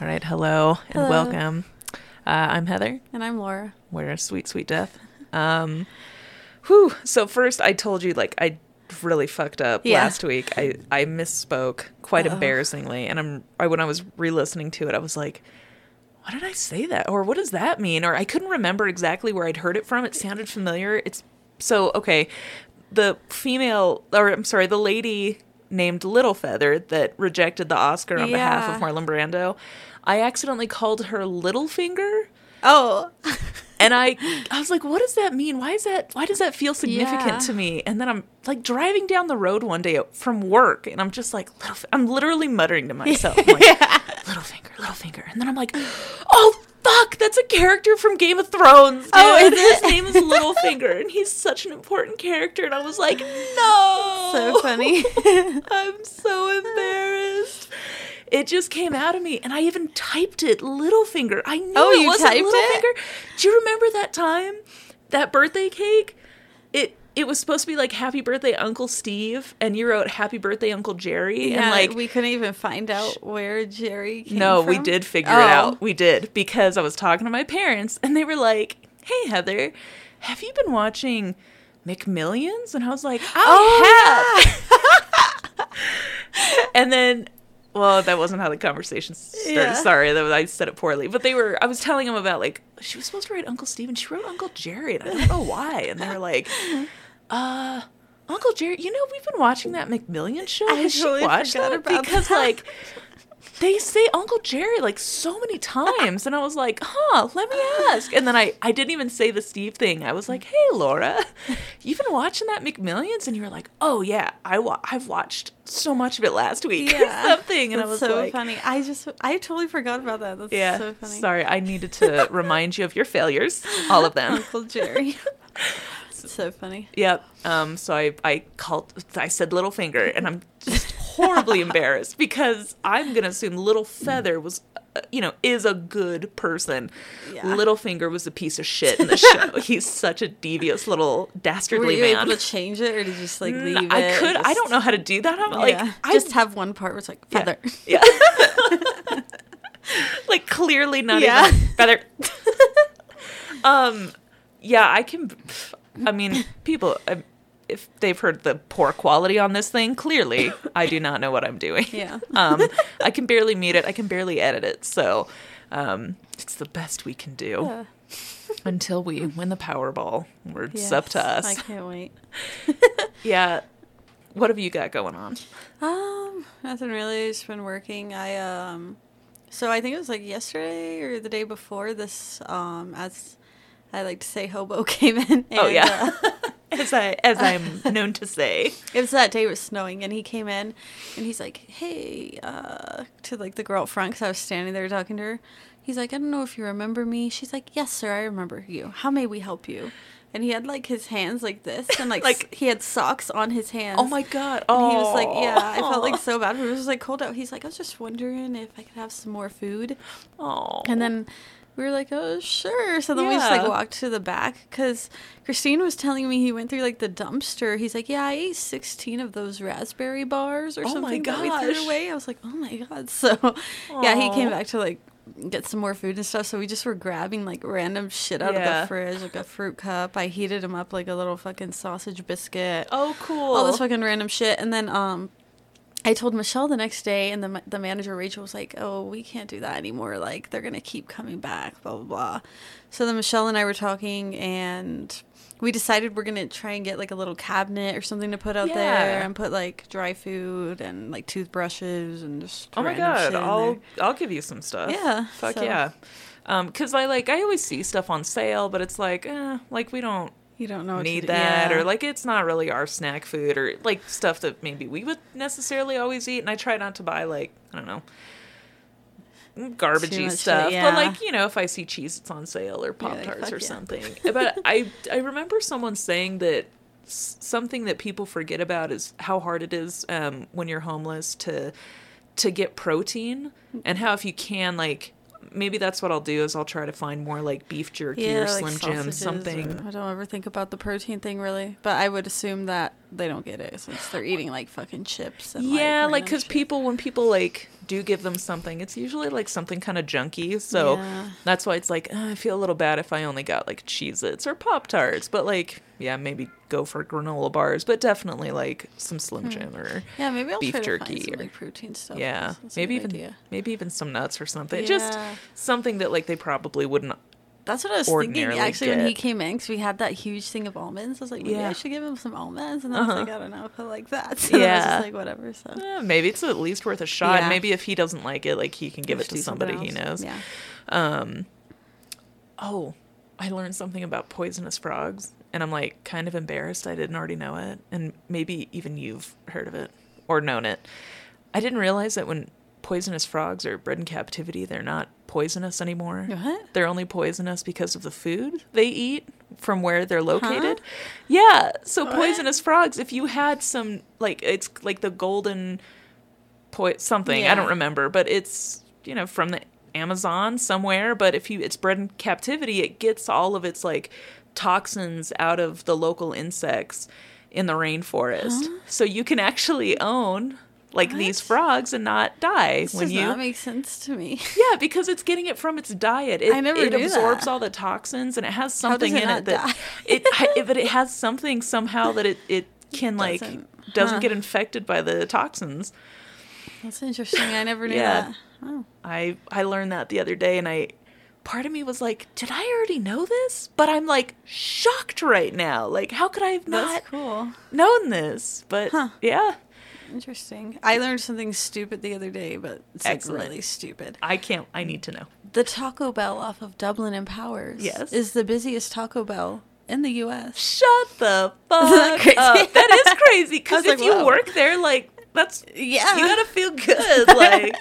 All right, hello and Hello. welcome. Uh, I'm Heather. And I'm Laura. We're sweet, sweet death. Um, whew. So first, I told you like I really fucked up Yeah. last week. I I misspoke quite Uh-oh. embarrassingly, and I'm I, when I was re-listening to it, I was like, "Why did I say that? Or what does that mean?" Or I couldn't remember exactly where I'd heard it from. It sounded familiar. It's so okay. The female, or I'm sorry, the lady named Little Feather that rejected the Oscar on behalf of Marlon Brando. I accidentally called her Littlefinger. Oh, And I, I was like, what does that mean? Why is that? Why does that feel significant Yeah. to me? And then I'm like driving down the road one day from work, and I'm just like, little, I'm literally muttering to myself, like, little finger, little finger, and then I'm like, oh fuck, that's a character from Game of Thrones. Oh, dude. Oh, is his name is Littlefinger, and he's such an important character. And I was like, no, so funny. I'm so embarrassed. It just came out of me, and I even typed it, Littlefinger. I knew Oh, it you wasn't typed it? Littlefinger. Do you remember that time, that birthday cake? It it was supposed to be like Happy Birthday Uncle Steve, and you wrote Happy Birthday Uncle Jerry, yeah, and like we couldn't even find out where Jerry came from. no, we did figure Oh. it out. Oh. We did because I was talking to my parents, and they were like, "Hey, Heather, have you been watching McMillions?" And I was like, "I oh, have." and then well that wasn't how the conversation started. Yeah. sorry that i said it poorly. But they were i was telling them about like she was supposed to write uncle steve and she wrote uncle jerry and i don't know why. And they were like uh uncle jerry you know we've been watching that mcmillion show. I has totally she watched that? because that. like they say Uncle Jerry like so many times, and I was like, "Huh, let me ask." And then I I didn't even say the Steve thing. I was like, "Hey, Laura, you've been watching that McMillions?" And you were like, "Oh yeah, I wa- I've watched so much of it last week Yeah, something." And I was so like, funny. I just, I totally forgot about that. That's "Yeah, so funny. sorry, I needed to remind you of your failures, all of them." Uncle Jerry. so funny. Yep. Um. So I I called. I said Littlefinger, and I'm just horribly embarrassed because I'm gonna assume Little Feather was, uh, you know, is a good person. Yeah. Littlefinger was a piece of shit in the show. He's such a devious little Were dastardly you man. able to change it, or did you just like leave I it? could. I don't know how to do that. I'm like, yeah. I just have one part where it's like feather. Yeah. like clearly not Yeah. even feather. um, yeah, I can. I mean, people, um, if they've heard the poor quality on this thing, clearly I do not know what I'm doing. Yeah. um, I can barely mute it. I can barely edit it. So, um, it's the best we can do Yeah. until we win the Powerball. Where it's Yes, up to us. I can't wait. yeah. What have you got going on? Um, nothing really. Just been working. I um, so I think it was like yesterday or the day before this. Um, as I like to say, hobo came in. oh yeah. uh, as I as I'm known to say. it was that day it was snowing, and he came in, and he's like, "Hey," uh, to like the girl up front, because I was standing there talking to her. He's like, "I don't know if you remember me." She's like, "Yes, sir, I remember you. How may we help you?" And he had like his hands like this, and like, Like- he had socks on his hands. Oh my god. And Oh. he was like, "Yeah, I felt like so bad. It was like cold out." He's like, "I was just wondering if I could have some more food." Oh. And then we were like, "Oh, sure." So then we just like walked to the back because Christine was telling me he went through like the dumpster. He's like, "Yeah, I ate sixteen of those raspberry bars or Oh my something that we threw away." I was like, "Oh my god!" So yeah, he came back to like get some more food and stuff. So we just were grabbing like random shit out Yeah. of the fridge, like a fruit cup. I heated him up like a little fucking sausage biscuit Oh, cool. all this fucking random shit. And then um, I told Michelle the next day, and the the manager Rachel was like, "Oh, we can't do that anymore. Like they're gonna keep coming back, blah blah blah." So then Michelle and I were talking, and we decided we're gonna try and get like a little cabinet or something to put out there, and put like dry food and like toothbrushes and just oh my god. I'll. I'll give you some stuff. Yeah, Fuck so- yeah. Um, cause I like I always see stuff on sale, but it's like, eh, like we don't You don't know need do. that, Yeah. or like it's not really our snack food, or like stuff that maybe we would necessarily always eat. And I try not to buy like I don't know garbagey stuff. yeah. But like, you know, if I see Cheez-Its on sale or Pop Tarts fuck or yeah. something. but I I remember someone saying that something that people forget about is how hard it is um, when you're homeless to to get protein and how if you can like maybe that's what I'll do is I'll try to find more like beef jerky or like Slim Jim something. or- I don't ever think about the protein thing really, but I would assume that they don't get it since they're eating like fucking chips. And, yeah, like because shit. people when people like do give them something, it's usually like something kind of junky. So Yeah. that's why it's like "Uh, I feel a little bad if I only got like Cheez-Its or Pop Tarts, but like yeah, maybe go for granola bars, but definitely like some Slim Jim or Yeah, maybe I'll beef try to jerky find some, or- like protein stuff. yeah, maybe even idea. maybe even some nuts or something. Just something that like they probably wouldn't. That's what I was thinking actually when he came in because we had that huge thing of almonds. I was like, maybe Yeah. I should give him some almonds, and then I was Uh-huh. like, I don't know if I like that. So then I was Yeah. just like whatever. So Eh, maybe it's at least worth a shot. Yeah. Maybe if he doesn't like it, like he can give it to somebody he knows. Yeah. Um, oh, I learned something about poisonous frogs, and I'm like kind of embarrassed I didn't already know it, and maybe even you've heard of it or known it. I didn't realize that when poisonous frogs are bred in captivity, they're not poisonous anymore. What? They're only poisonous because of the food they eat from where they're located. Yeah, so What? poisonous frogs. If you had some, like it's like the golden po- something I don't remember, but it's you know from the Amazon somewhere. But if you it's bred in captivity, it gets all of its like toxins out of the local insects in the rainforest. So you can actually own like these frogs and not die This when does you not make sense to me. yeah, because it's getting it from its diet. It, I never it absorbs that. all the toxins and it has something it in it that it, I- but it has something somehow that it it can like Doesn't- doesn't get infected by the toxins. That's interesting. I never knew Yeah. that. Oh. I I learned that the other day and I part of me was like, did I already know this? But I'm like shocked right now. Like how could I have not cool. known this? But Huh. yeah, Interesting. I learned something stupid the other day, but it's like really stupid. I can't I need to know. The Taco Bell off of Dublin and Powers Yes. is the busiest Taco Bell in the U.S. Shut the that fuck crazy? up. That is crazy because if like, you whoa. work there, like that's Yeah. you gotta feel good. Like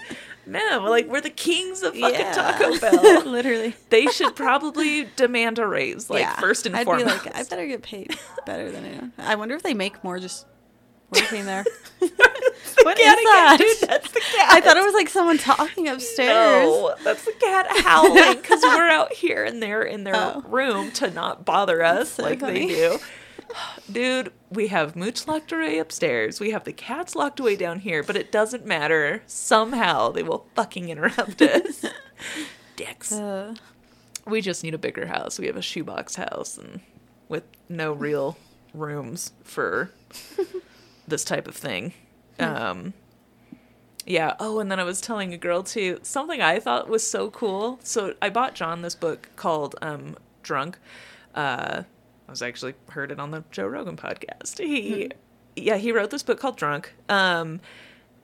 man, we're like we're the kings of fucking Yeah. Taco Bell. Literally. they should probably demand a raise, like first and I'd foremost. be like, I better get paid better than anyone. I wonder if they make more just working there. the What is that? dude. That's the cat. I thought it was like someone talking upstairs. No, that's the cat howling because we're out here and they're in their Oh. room to not bother us so like funny. they do. Dude, we have Mooch locked away upstairs. We have the cats locked away down here, but it doesn't matter. Somehow they will fucking interrupt us. Dicks. Uh, We just need a bigger house. We have a shoebox house and with no real rooms for this type of thing. Um yeah, oh and then I was telling a girl too something I thought was so cool. So I bought John this book called um Drunk. Uh I was actually heard it on the Joe Rogan podcast. He yeah, he wrote this book called Drunk. Um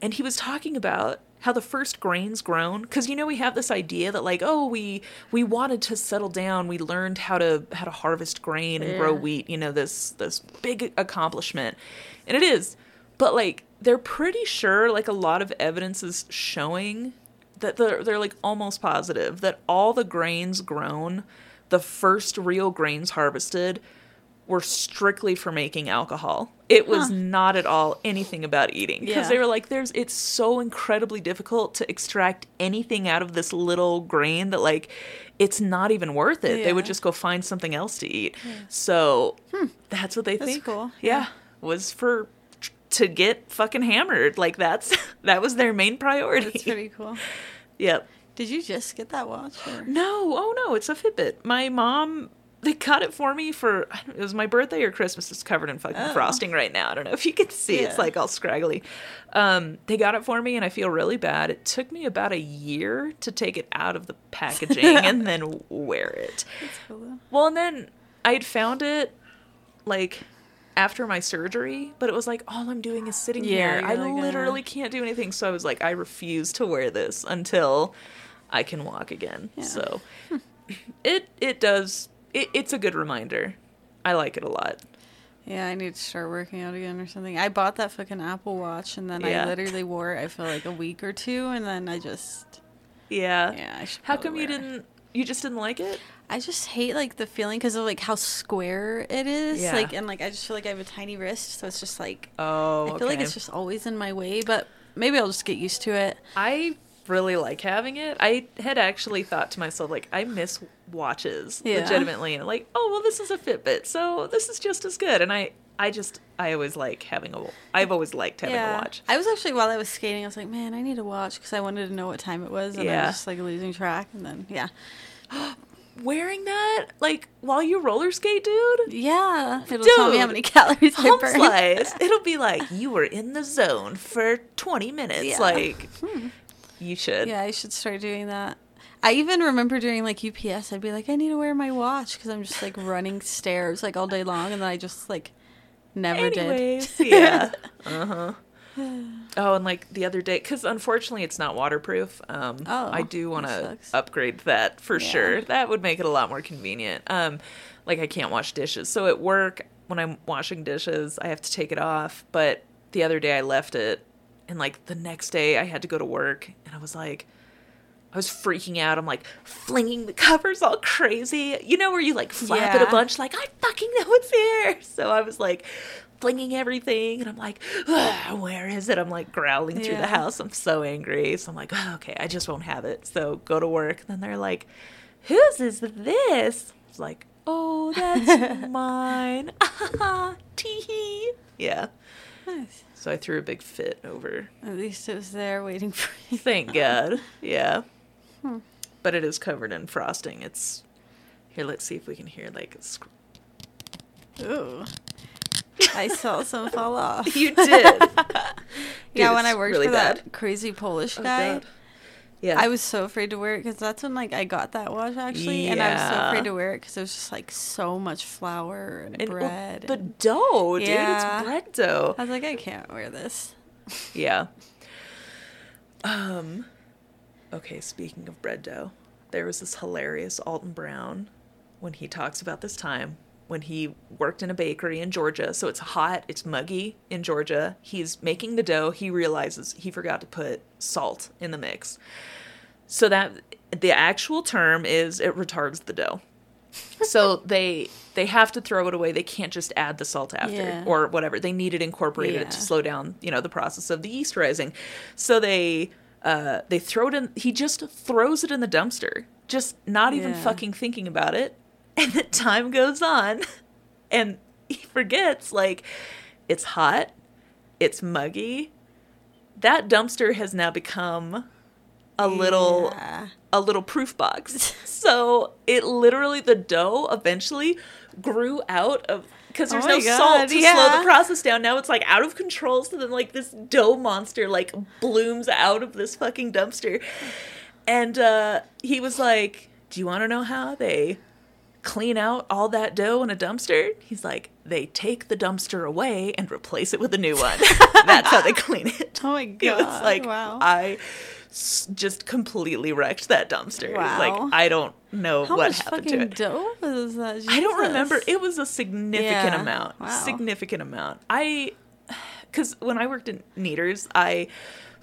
and he was talking about how the first grains grown? Because you know we have this idea that like oh we we wanted to settle down. We learned how to how to harvest grain and grow wheat you know this this big accomplishment. And it is. But like they're pretty sure like a lot of evidence is showing that they're, they're like almost positive that all the grains grown the first real grains harvested were strictly for making alcohol. It was Huh. not at all anything about eating because Yeah. they were like, "There's it's so incredibly difficult to extract anything out of this little grain that like it's not even worth it. They would just go find something else to eat." So hmm. that's what they That's think. cool. Yeah, was for to get fucking hammered. Like that's that was their main priority. that's pretty cool. yep. Did you just get that watch? Or? No, oh no, it's a Fitbit. My mom they got it for me for it was my birthday or Christmas. It's covered in fucking Oh. frosting right now. I don't know if you can see. It's like all scraggly. Um, they got it for me, and I feel really bad. It took me about a year to take it out of the packaging and then wear it. Cool. Well, and then I had found it like after my surgery, but it was like all I'm doing is sitting Yeah, here. I like, uh. literally can't do anything. So I was like, I refuse to wear this until I can walk again. Yeah. So it it does it, it's a good reminder. I like it a lot. Yeah, I need to start working out again or something. I bought that fucking Apple Watch and then Yeah. I literally wore it. I feel like a week or two, and then I just Yeah. yeah. How come you didn't? You just didn't like it? I just hate like the feeling because of like how square it is. Yeah. Like and like I just feel like I have a tiny wrist, so it's just like Oh, I feel like it's just always in my way. But maybe I'll just get used to it. I really like having it. I had actually thought to myself, like, I miss watches Yeah. legitimately, and like, oh well, this is a Fitbit, so this is just as good. And I, I just I always like having a. I've always liked having a watch. I was actually while I was skating, I was like, man, I need a watch because I wanted to know what time it was, and I was just like losing track, and then yeah, Wearing that like while you roller skate, dude. yeah, it'll tell me how many calories I burned. slice. It'll be like you were in the zone for 20 minutes. Yeah. Like hmm. You should. Yeah, I should start doing that. I even remember during like UPS, I'd be like, I need to wear my watch because I'm just like running stairs like all day long, and then I just like never Anyways, did. yeah. uh huh. Oh, and like the other day, because unfortunately it's not waterproof. Um, Oh, I do want to upgrade that for Yeah. sure. That would make it a lot more convenient. Um, like I can't wash dishes, so at work when I'm washing dishes, I have to take it off. But the other day I left it, and like the next day I had to go to work, and I was like. I was freaking out. I'm like flinging the covers all crazy. You know where you like flap it a bunch, like I fucking know it's here. So I was like flinging everything, and I'm like, where is it? I'm like growling through the house. I'm so angry. So I'm like, oh, okay, I just won't have it. So go to work. And then they're like, whose is this? I was like, oh, that's mine. Tee. Yeah. Nice. So I threw a big fit over At least it was there waiting for you. Thank God. Yeah. Hmm. But it is covered in frosting. It's here. Let's see if we can hear like. sc- Ooh. I saw some fall off. You did. yeah, when I worked really for bad. that crazy Polish Oh, guy, God. Yeah. I was so afraid to wear it because that's when like I got that watch actually, and I was so afraid to wear it because it was just like so much flour and, And, well, bread. the and- dough, dude. Yeah. It's bread dough. I was like, I can't wear this. Yeah. Um. Okay. Speaking of bread dough, there was this hilarious Alton Brown when he talks about this time when he worked in a bakery in Georgia. So it's hot, it's muggy in Georgia. He's making the dough. He realizes he forgot to put salt in the mix. So that the actual term is it retards the dough. so they they have to throw it away. They can't just add the salt after Yeah. or whatever. They need it incorporated Yeah. to slow down, you know, the process of the yeast rising. So they uh, they throw it in. He just throws it in the dumpster, just not even Yeah. fucking thinking about it. And then time goes on, and he forgets like it's hot, it's muggy. That dumpster has now become a little Yeah. a little proof box. so it literally the dough eventually grew out of because there's Oh no God, salt to slow the process down. Now it's like out of control. So then like this dough monster like blooms out of this fucking dumpster. And uh he was like, Do you want to know how they clean out all that dough in a dumpster? He's like, They take the dumpster away and replace it with a new one. That's how they clean it. Oh my god! was like wow. I just completely wrecked that dumpster. Wow. Like I don't know How what happened to it. dough was that? I don't remember. It was a significant Yeah. amount. Wow. Significant amount. I cuz when I worked in Kneaders, I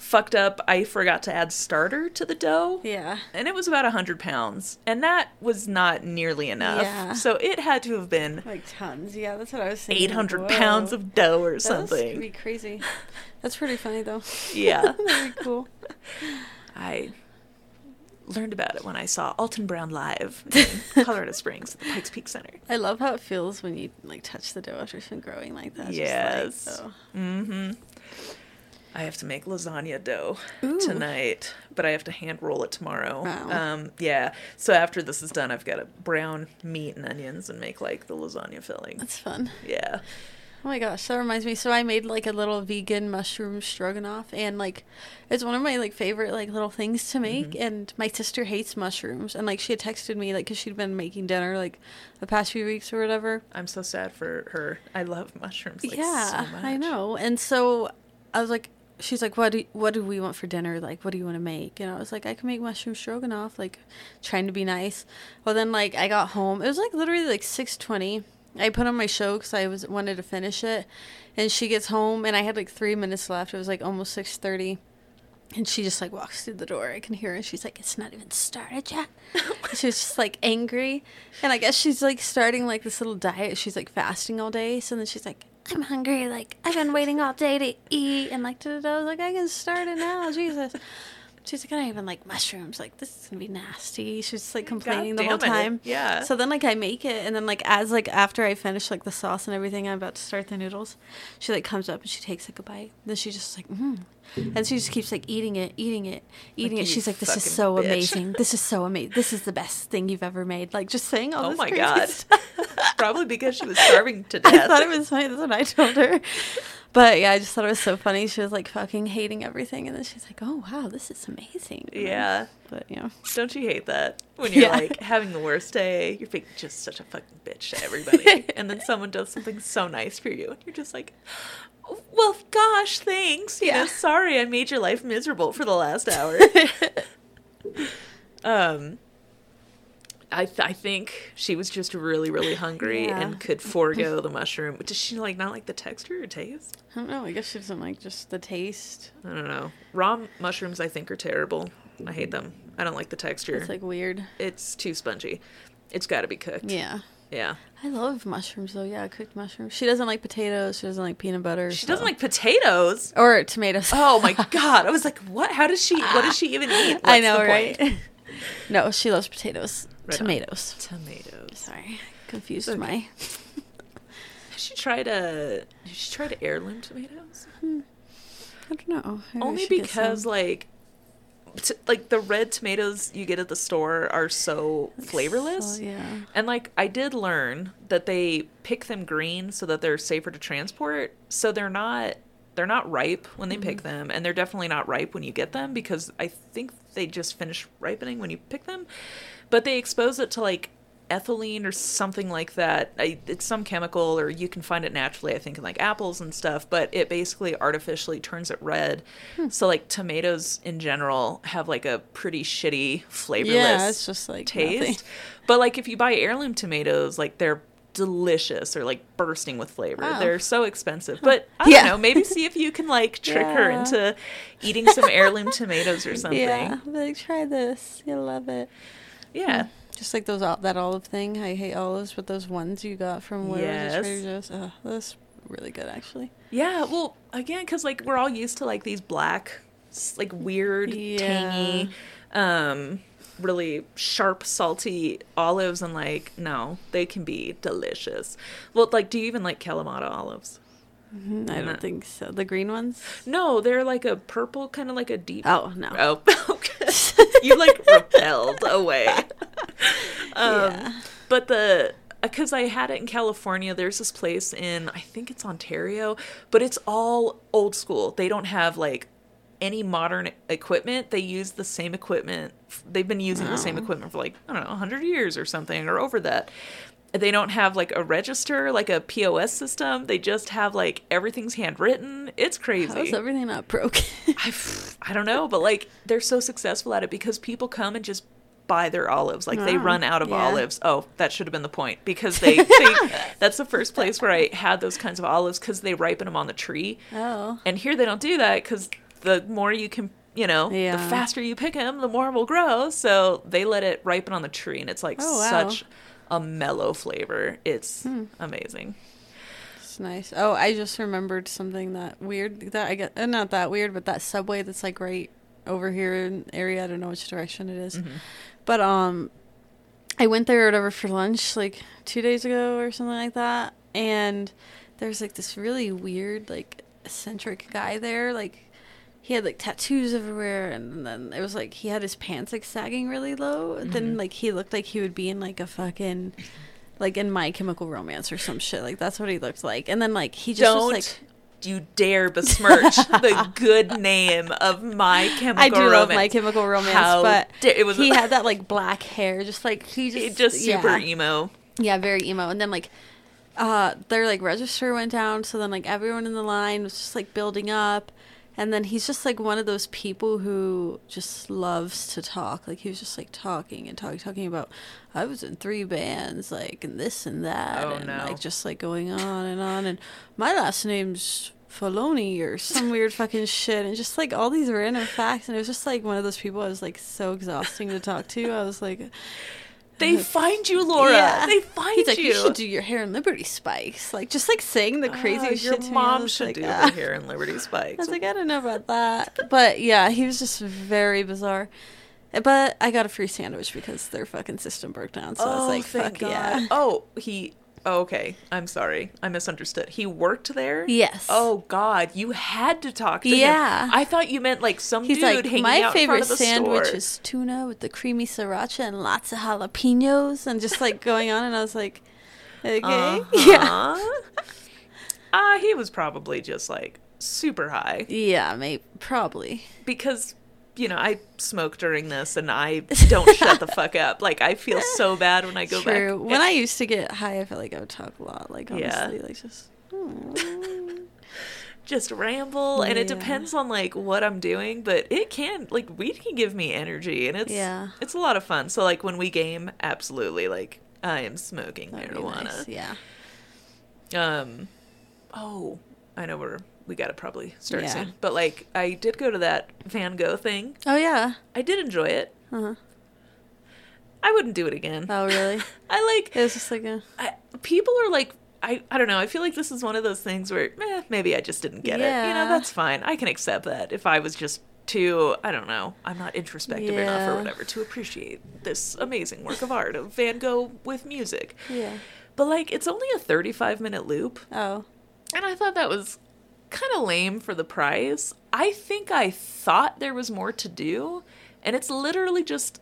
fucked up. I forgot to add starter to the dough. Yeah. And it was about 100 pounds. And that was not nearly enough. Yeah. So it had to have been Like tons. Yeah, that's what I was saying 800 Whoa. pounds of dough or That something. pretty crazy. That's pretty funny though. Yeah. That'd be cool. I learned about it when I saw Alton Brown live in Colorado Springs at the Pikes Peak Center. I love how it feels when you like touch the dough after it's been growing like that. Yes. Like, oh. Mm-hmm. I have to make lasagna dough Ooh. tonight, but I have to hand roll it tomorrow. Wow. Um, yeah. So after this is done, I've got to brown meat and onions and make like the lasagna filling. That's fun. Yeah. Oh my gosh, that reminds me. So I made like a little vegan mushroom stroganoff, and like it's one of my like favorite like little things to make. Mm-hmm. And my sister hates mushrooms, and like she had texted me like because she'd been making dinner like the past few weeks or whatever. I'm so sad for her. I love mushrooms. Like, yeah, so much. I know. And so I was like, she's like, what do what do we want for dinner? Like, what do you want to make? And I was like, I can make mushroom stroganoff. Like, trying to be nice. Well, then like I got home. It was like literally like six twenty. I put on my show because I was wanted to finish it, and she gets home and I had like three minutes left. It was like almost six thirty. And she just like walks through the door. I can hear her. She's like, "It's not even started yet." She was just like angry, and I guess she's like starting like this little diet. She's like fasting all day. So then she's like, "I'm hungry. Like I've been waiting all day to eat." And like. I was like, "I can start it now, Jesus." She's like, I don't even like mushrooms. Like, this is gonna be nasty. She's just like complaining the whole it. time. Yeah. So then, like, I make it, and then, like, as like after I finish like the sauce and everything, I'm about to start the noodles. She like comes up and she takes like a bite. Then she just like, mm. and she just keeps like eating it, eating it, eating Like, it. She's like, this is so bitch. amazing. This is so amazing. This is the best thing you've ever made. Like, just saying all oh this Oh my god. Probably because she was starving to death. I thought it was funny. That's what I told her. But yeah, I just thought it was so funny. She was like fucking hating everything, and then she's like, "Oh wow, this is amazing." Yeah. But yeah, Don't you hate that? When you're Yeah. like having the worst day, you're being just such a fucking bitch to everybody. and then someone does something so nice for you. And you're just like, "Oh, well, gosh, thanks. You know, Yeah. sorry I made your life miserable for the last hour. um, I, th- I think she was just really, really hungry Yeah. and could forego the mushroom. Does she like not like the texture or taste? I don't know. I guess she doesn't like just the taste. I don't know. Raw mushrooms, I think, are terrible. I hate them. I don't like the texture. It's like weird. it's too spongy. It's got to be cooked. Yeah, Yeah. I love mushrooms though. Yeah, cooked mushrooms. She doesn't like potatoes. She doesn't like peanut butter. She so- doesn't like potatoes. or tomatoes. Oh my god! I was like, what? How does she? What does she even eat? I know, right? no, she loves potatoes. Right on. tomatoes. Tomatoes. Sorry, confused Okay. my. Has she tried a? Has she tried heirloom tomatoes? I don't know. Maybe Only because like, t- like the red tomatoes you get at the store are so flavorless. So, yeah. And like I did learn that they pick them green so that they're safer to transport. So they're not they're not ripe when they Mm-hmm. pick them and they're definitely not ripe when you get them because I think they just finish ripening when you pick them. But they expose it to like ethylene or something like that. I, it's some chemical or you can find it naturally I think in like apples and stuff, but it basically artificially turns it red. Hmm. So like tomatoes in general have like a pretty shitty flavorless Yeah, it's just like taste. nothing. But like if you buy heirloom tomatoes, like they're delicious or like bursting with flavor. Oh. They're so expensive. But I don't Yeah. know, maybe see if you can like trick her into eating some heirloom tomatoes or something. Yeah, like try this. You'll love it. Yeah. Just like those that olive thing. I hate olives, but those ones you got from where was it Trader Joe's? Oh, that's really good actually. Yeah, well, again, because like we're all used to like these black, like weird, Yeah. tangy, um, really sharp, salty olives, and like no, they can be delicious. Well, like, do you even like Kalamata olives? Mhm, I don't think so. The green ones? No, they're like a purple, kind of like a deep. Oh no. Oh, okay. you like repelled away. Um, Yeah. But the because I had it in California, there's this place in I think it's Ontario, but it's all old school. They don't have like any modern equipment. They use the same equipment. They've been using the same Oh. equipment for like I don't know, 100 years or something or over that. They don't have like a register, like a POS system. They just have like everything's handwritten. It's crazy. How's everything not broken? I, I don't know, but like they're so successful at it because people come and just buy their olives. Like they run out of Yeah. olives. Oh, that should have been the point because they, they that's the first place where I had those kinds of olives because they ripen them on the tree. oh. And here they don't do that because the more you can, you know, the Yeah. faster you pick them, the more will grow. So they let it ripen on the tree, and it's like Oh, wow. such a mellow flavor. It's Hmm. amazing. It's nice. Oh, I just remembered something that weird that I get uh, not that weird, but that subway that's like right over here in area. I don't know which direction it is. Mm-hmm. But um I went there or whatever for lunch like 2 days ago or something like that and there's like this really weird like eccentric guy there like he had like tattoos everywhere and then it was like he had his pants like sagging really low Mm-hmm. then like he looked like he would be in like a fucking like in my chemical romance or some shit like that's what he looked like and then like he just Don't was like you dare besmirch the good name of my chemical I do love my chemical romance, How but dare- it was- he had that like black hair, just like he just just super yeah. emo. Yeah, very emo. And then like uh their like register went down, so then like everyone in the line was just like building up. And then he's just like one of those people who just loves to talk. Like he was just like talking and talking, talking about I was in three bands, like and this and that, Oh, and no. like just like going on and on. And my last name's Faloni or some weird fucking shit, and just like all these random facts. And it was just like one of those people I was like so exhausting to talk to. I was like, They find you, Laura. Yeah. They find He's like, you. you should do your hair in Liberty spikes. Like, just like saying the Ah, craziest your to mom was should like, do ah. her hair in Liberty Spikes. I was like, I don't know about that. But yeah, he was just very bizarre. But I got a free sandwich because their fucking system broke down. So I was like, thank fuck yeah. Oh, he. Oh, okay. I'm sorry. I misunderstood. He worked there. Yes. Oh God, you had to talk to him. Yeah. him. I thought you meant like some He's dude like, hanging my out in front favorite of the sandwich store. is tuna with the creamy sriracha and lots of jalapenos, and just like going on. And I was like, okay, yeah, Uh-huh. Ah, he was probably just like super high yeah, maybe probably. because you know I smoke during this and I don't shut the fuck up. Like I feel so bad when I go True. back. When I used to get high, I felt like I would talk a lot. Like Yeah. like just. "Hmm." just ramble and it depends on like what I'm doing, but it can like weed can give me energy and it's Yeah. it's a lot of fun. So like when we game, absolutely like I am smoking That'd marijuana. nice, Yeah. Um oh, I know we're we gotta probably start Yeah. soon. But like I did go to that Van Gogh thing. Oh yeah. I did enjoy it. Uh-huh. I wouldn't do it again. Oh really? I like It was just like a. I, people are like I, I don't know. I feel like this is one of those things where eh, maybe I just didn't get it. You know, that's fine. I can accept that. If I was just too, I don't know, I'm not introspective enough or whatever to appreciate this amazing work of art of Van Gogh with music. Yeah. But like, it's only a 35 minute loop, Oh. and I thought that was kind of lame for the price. I think I thought there was more to do, and it's literally just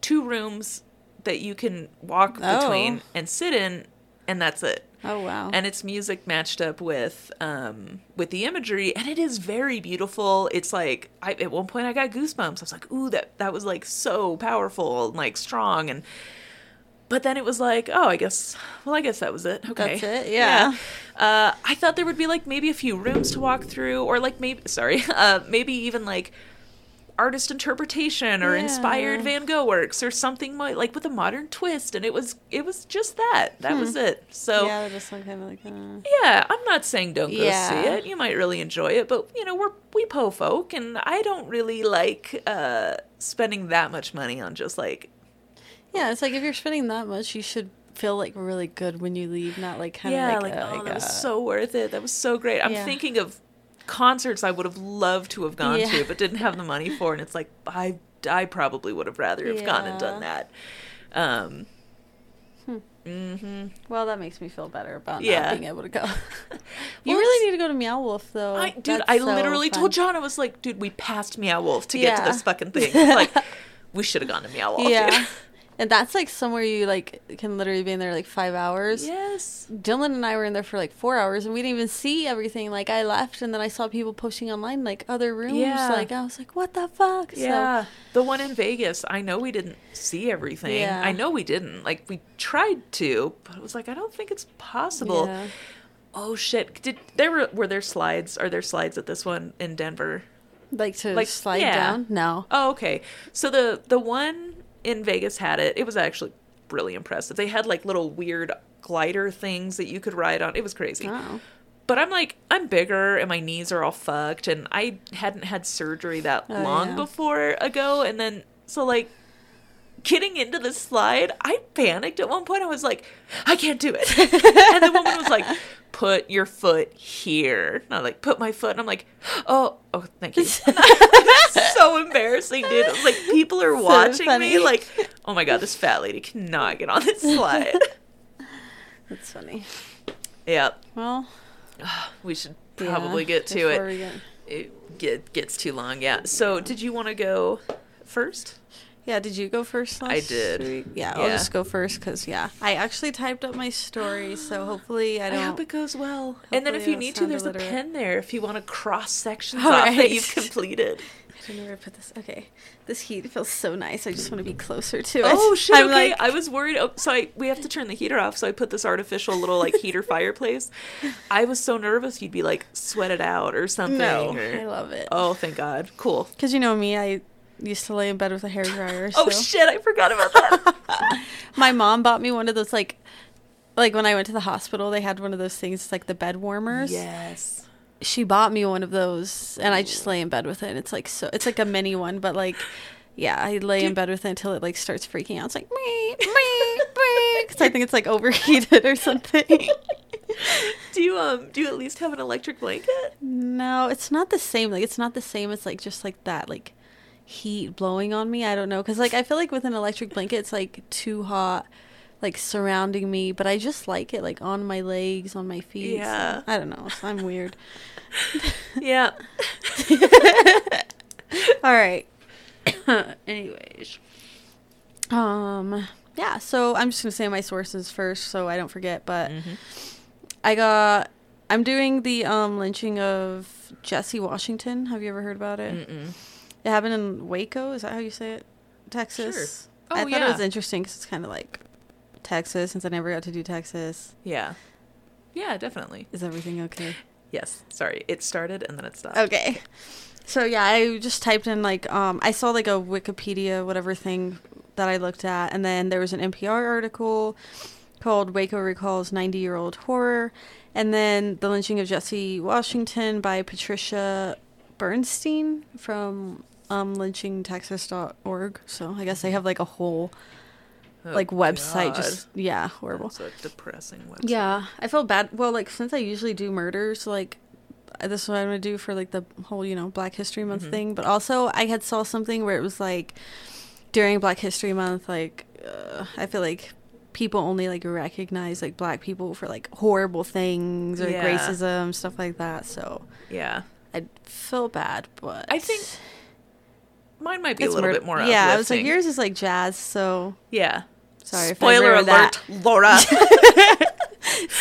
two rooms that you can walk Oh. between and sit in, and that's it Oh wow. and it's music matched up with um with the imagery and it is very beautiful it's like I, at one point i got goosebumps i was like ooh that that was like so powerful and like strong and but then it was like oh i guess well i guess that was it. Okay. That's it, yeah. uh i thought there would be like maybe a few rooms to walk through or like maybe sorry uh maybe even like artist interpretation or inspired van gogh works or something mo- like with a modern twist. And it was it was just that. That was it. So yeah, just kind of like. Uh, yeah, I'm not saying don't go Yeah. see it. You might really enjoy it, but you know, we're we po folk. And I don't really like uh spending that much money on just like yeah, it's like if you're spending that much, you should feel like really good when you leave, not like kind yeah, of like, like, oh, like that was uh, so worth it. That was so great. I'm Yeah. thinking of concerts I would have loved to have gone Yeah. to but didn't have the money for and it's like I I probably would have rather have gone and done that. Um Hmm. mhm. Well, that makes me feel better about Yeah. not being able to go. you Well, really need to go to Meow Wolf though. I, dude, That's I so literally fun. told John I was like, dude, we passed Meow Wolf to get to this fucking thing. Like we should have gone to Meow Wolf. Yeah, and that's like somewhere you like can literally be in there like five hours. yes. Dylan and I were in there for like four hours, and we didn't even see everything. Like I left, and then I saw people posting online like other rooms. Yeah. Like I was like, what the fuck? So- Yeah. the one in Vegas, I know we didn't see everything. Yeah. I know we didn't. Like we tried to, but it was like I don't think it's possible. Yeah. Oh shit. Did there were were there slides? Are there slides at this one in Denver? Like to Like, slide yeah. down? No. Oh, okay. So the the one in Vegas had it. It was actually really impressive. They had like little weird glider things that you could ride on. It was crazy. Oh. But I'm like, I'm bigger and my knees are all fucked, and I hadn't had surgery that Oh, long yeah. before ago. And then, so like, getting into the slide, I panicked at one point. I was like, I can't do it. and the woman was like, put your foot here. And I like, put my foot. And I'm like, oh, oh, thank you. It's so embarrassing, dude. It was like, people are So watching me, like, oh my God, this fat lady cannot get on this slide. That's funny. yeah, Well, we should yeah, probably get to it. we get- it get, gets too long. Yeah. So, did you want to go first? Yeah, did you go first? I did. week? Yeah, I'll just go first because yeah, I actually typed up my story, so hopefully I I, hope hope it goes well. And then if you need to, sound there's a illiterate. pen there if you want to cross sections All off that you've completed. I don't know where to put this. Okay, this heat feels so nice. I just want to be closer to it. Oh shit! I'm okay, like, I was worried. Oh, so I we have to turn the heater off. So I put this artificial little like heater fireplace. I was so nervous you'd be like sweated out or something. no, or- I love it. Oh, thank God. Cool. Because you know me, I used to lay in bed with a hair dryer. Oh so- shit! I forgot about that. My mom bought me one of those like, like when I went to the hospital, they had one of those things, like the bed warmers. yes. She bought me one of those, and I just lay in bed with it. And it's like so, it's like a mini one, but like, yeah, I lay in bed with it until it like starts freaking out. It's like me, me. because I think it's like overheated or something. do you um do you at least have an electric blanket? no, it's not the same. Like it's not the same as like just like that like heat blowing on me. I don't know because like I feel like with an electric blanket, it's like too hot, like surrounding me. But I just like it like on my legs, on my feet. so Yeah. I don't know. I'm weird. Yeah. All right. Anyways. Um yeah, so I'm just going to say my sources first so I don't forget, but Mm-hmm. I got I'm doing the um lynching of Jesse Washington. Have you ever heard about it? Mm-mm. It happened in Waco, is that how you say it? Texas. Oh, I thought yeah. it was interesting cuz it's kind of like Texas since I never got to do Texas. Yeah. Yeah, definitely. Is everything okay? Yes. Sorry, it started and then it stopped. Okay. So yeah, I just typed in like um I saw like a Wikipedia whatever thing that I looked at and then there was an NPR article called Waco Recalls 90-Year-Old Horror and then The Lynching of Jesse Washington by Patricia Bernstein from um lynchingtexas.org. So I guess they have like a whole Oh, like website God. just yeah, horrible. That's a depressing website. Yeah, I feel bad. Well, like since I usually do murders, like uh, this is what I'm gonna do for like the whole you know Black History Month Mhm. thing. But also, I had saw something where it was like during Black History Month, like uh, I feel like people only like recognize like black people for like horrible things or Yeah. racism stuff like that. So Yeah. I feel bad, but I think Mine might be a it's little murder- bit more Yeah, I was like yours is like jazz, so Yeah. sorry. Spoiler alert. Laura.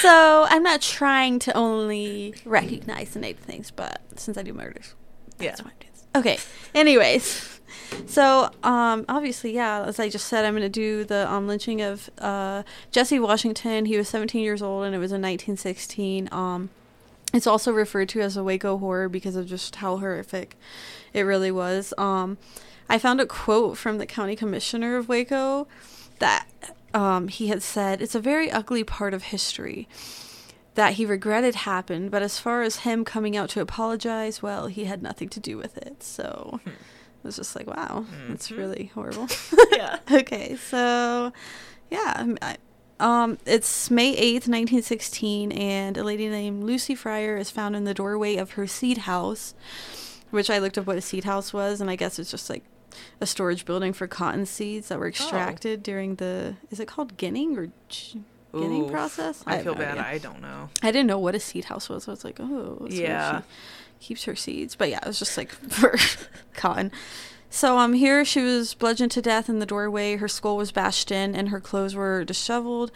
So I'm not trying to only recognize the native things, but since I do murders, that's Yeah. what it is. Okay. Anyways, so um, obviously, yeah, as I just said, I'm going to do the um, lynching of uh, Jesse Washington. He was 17 years old, and it was in 1916. Um, it's also referred to as a Waco horror because of just how horrific it really was. Um, I found a quote from the county commissioner of Waco that um, he had said, It's a very ugly part of history that he regretted happened, but as far as him coming out to apologize, well, he had nothing to do with it. So it was just like, wow, that's Mhm. really horrible. yeah. okay, so yeah, I, um, it's May eighth, nineteen sixteen, and a lady named Lucy Fryer is found in the doorway of her seed house, which I looked up what a seed house was, and I guess it's just like a storage building for cotton seeds that were extracted during the is it called ginning or ginning Ooh, process? I have feel no bad. idea. I don't know. I didn't know what a seed house was. So I was like, oh, Yeah. she keeps her seeds. But yeah, it was just like for cotton. So um, here she was bludgeoned to death in the doorway. Her skull was bashed in, and her clothes were disheveled.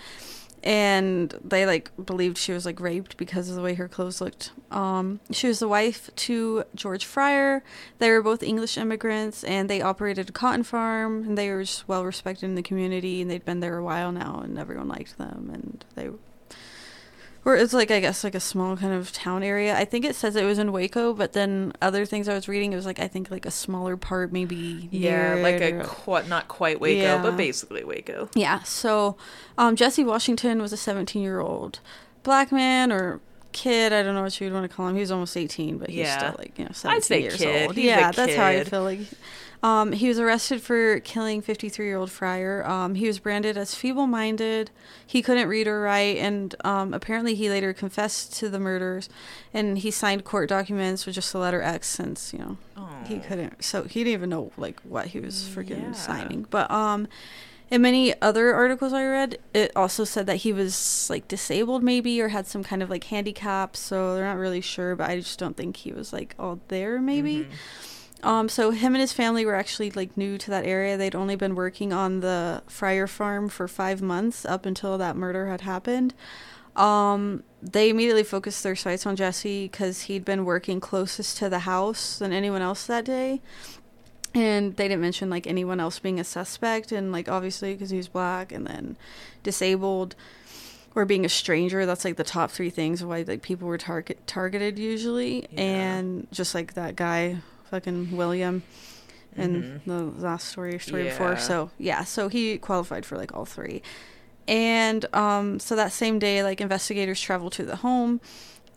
And they like believed she was like raped because of the way her clothes looked. Um, she was the wife to George Fryer. They were both English immigrants, and they operated a cotton farm. And they were just well respected in the community, and they'd been there a while now, and everyone liked them. And they or it's like I guess like a small kind of town area. I think it says it was in Waco, but then other things I was reading, it was like I think like a smaller part, maybe. Yeah, near like a qu- not quite Waco, Yeah. but basically Waco. yeah. So, um, Jesse Washington was a 17 year old black man or kid. I don't know what you would want to call him. He was almost 18, but he's Yeah. still like you know 17 I'd say years kid. old. He's yeah, that's how I feel like. Um, he was arrested for killing 53 year old Fryer. Um, he was branded as feeble minded. He couldn't read or write, and um, apparently he later confessed to the murders. And he signed court documents with just the letter X, since you know he Oh. couldn't. So he didn't even know like what he was freaking Yeah. signing. But um, in many other articles I read, it also said that he was like disabled, maybe, or had some kind of like handicap. So they're not really sure. But I just don't think he was like all there, maybe. Mhm. Um, so him and his family were actually like new to that area. They'd only been working on the Fryer farm for five months up until that murder had happened. Um, they immediately focused their sights on Jesse because he'd been working closest to the house than anyone else that day. And they didn't mention like anyone else being a suspect, and like obviously because he was black and then disabled or being a stranger. That's like the top three things why like people were target targeted usually, Yeah. and just like that guy, fucking William, in the last story story before. So yeah, so he qualified for like all three, and um, so that same day, like investigators traveled to the home.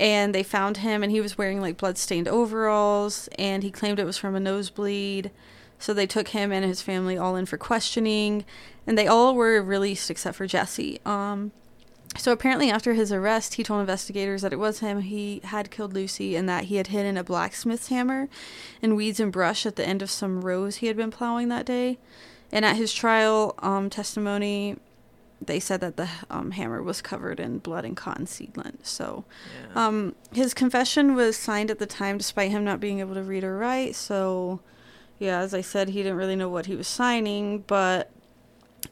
And they found him, and he was wearing like blood-stained overalls, and he claimed it was from a nosebleed. So they took him and his family all in for questioning, and they all were released except for Jesse. Um, so apparently, after his arrest, he told investigators that it was him. He had killed Lucy and that he had hidden a blacksmith's hammer in weeds and brush at the end of some rows he had been plowing that day. And at his trial um, testimony, they said that the um, hammer was covered in blood and cotton seed lint. So, Yeah. um, his confession was signed at the time, despite him not being able to read or write. So, yeah, as I said, he didn't really know what he was signing. But,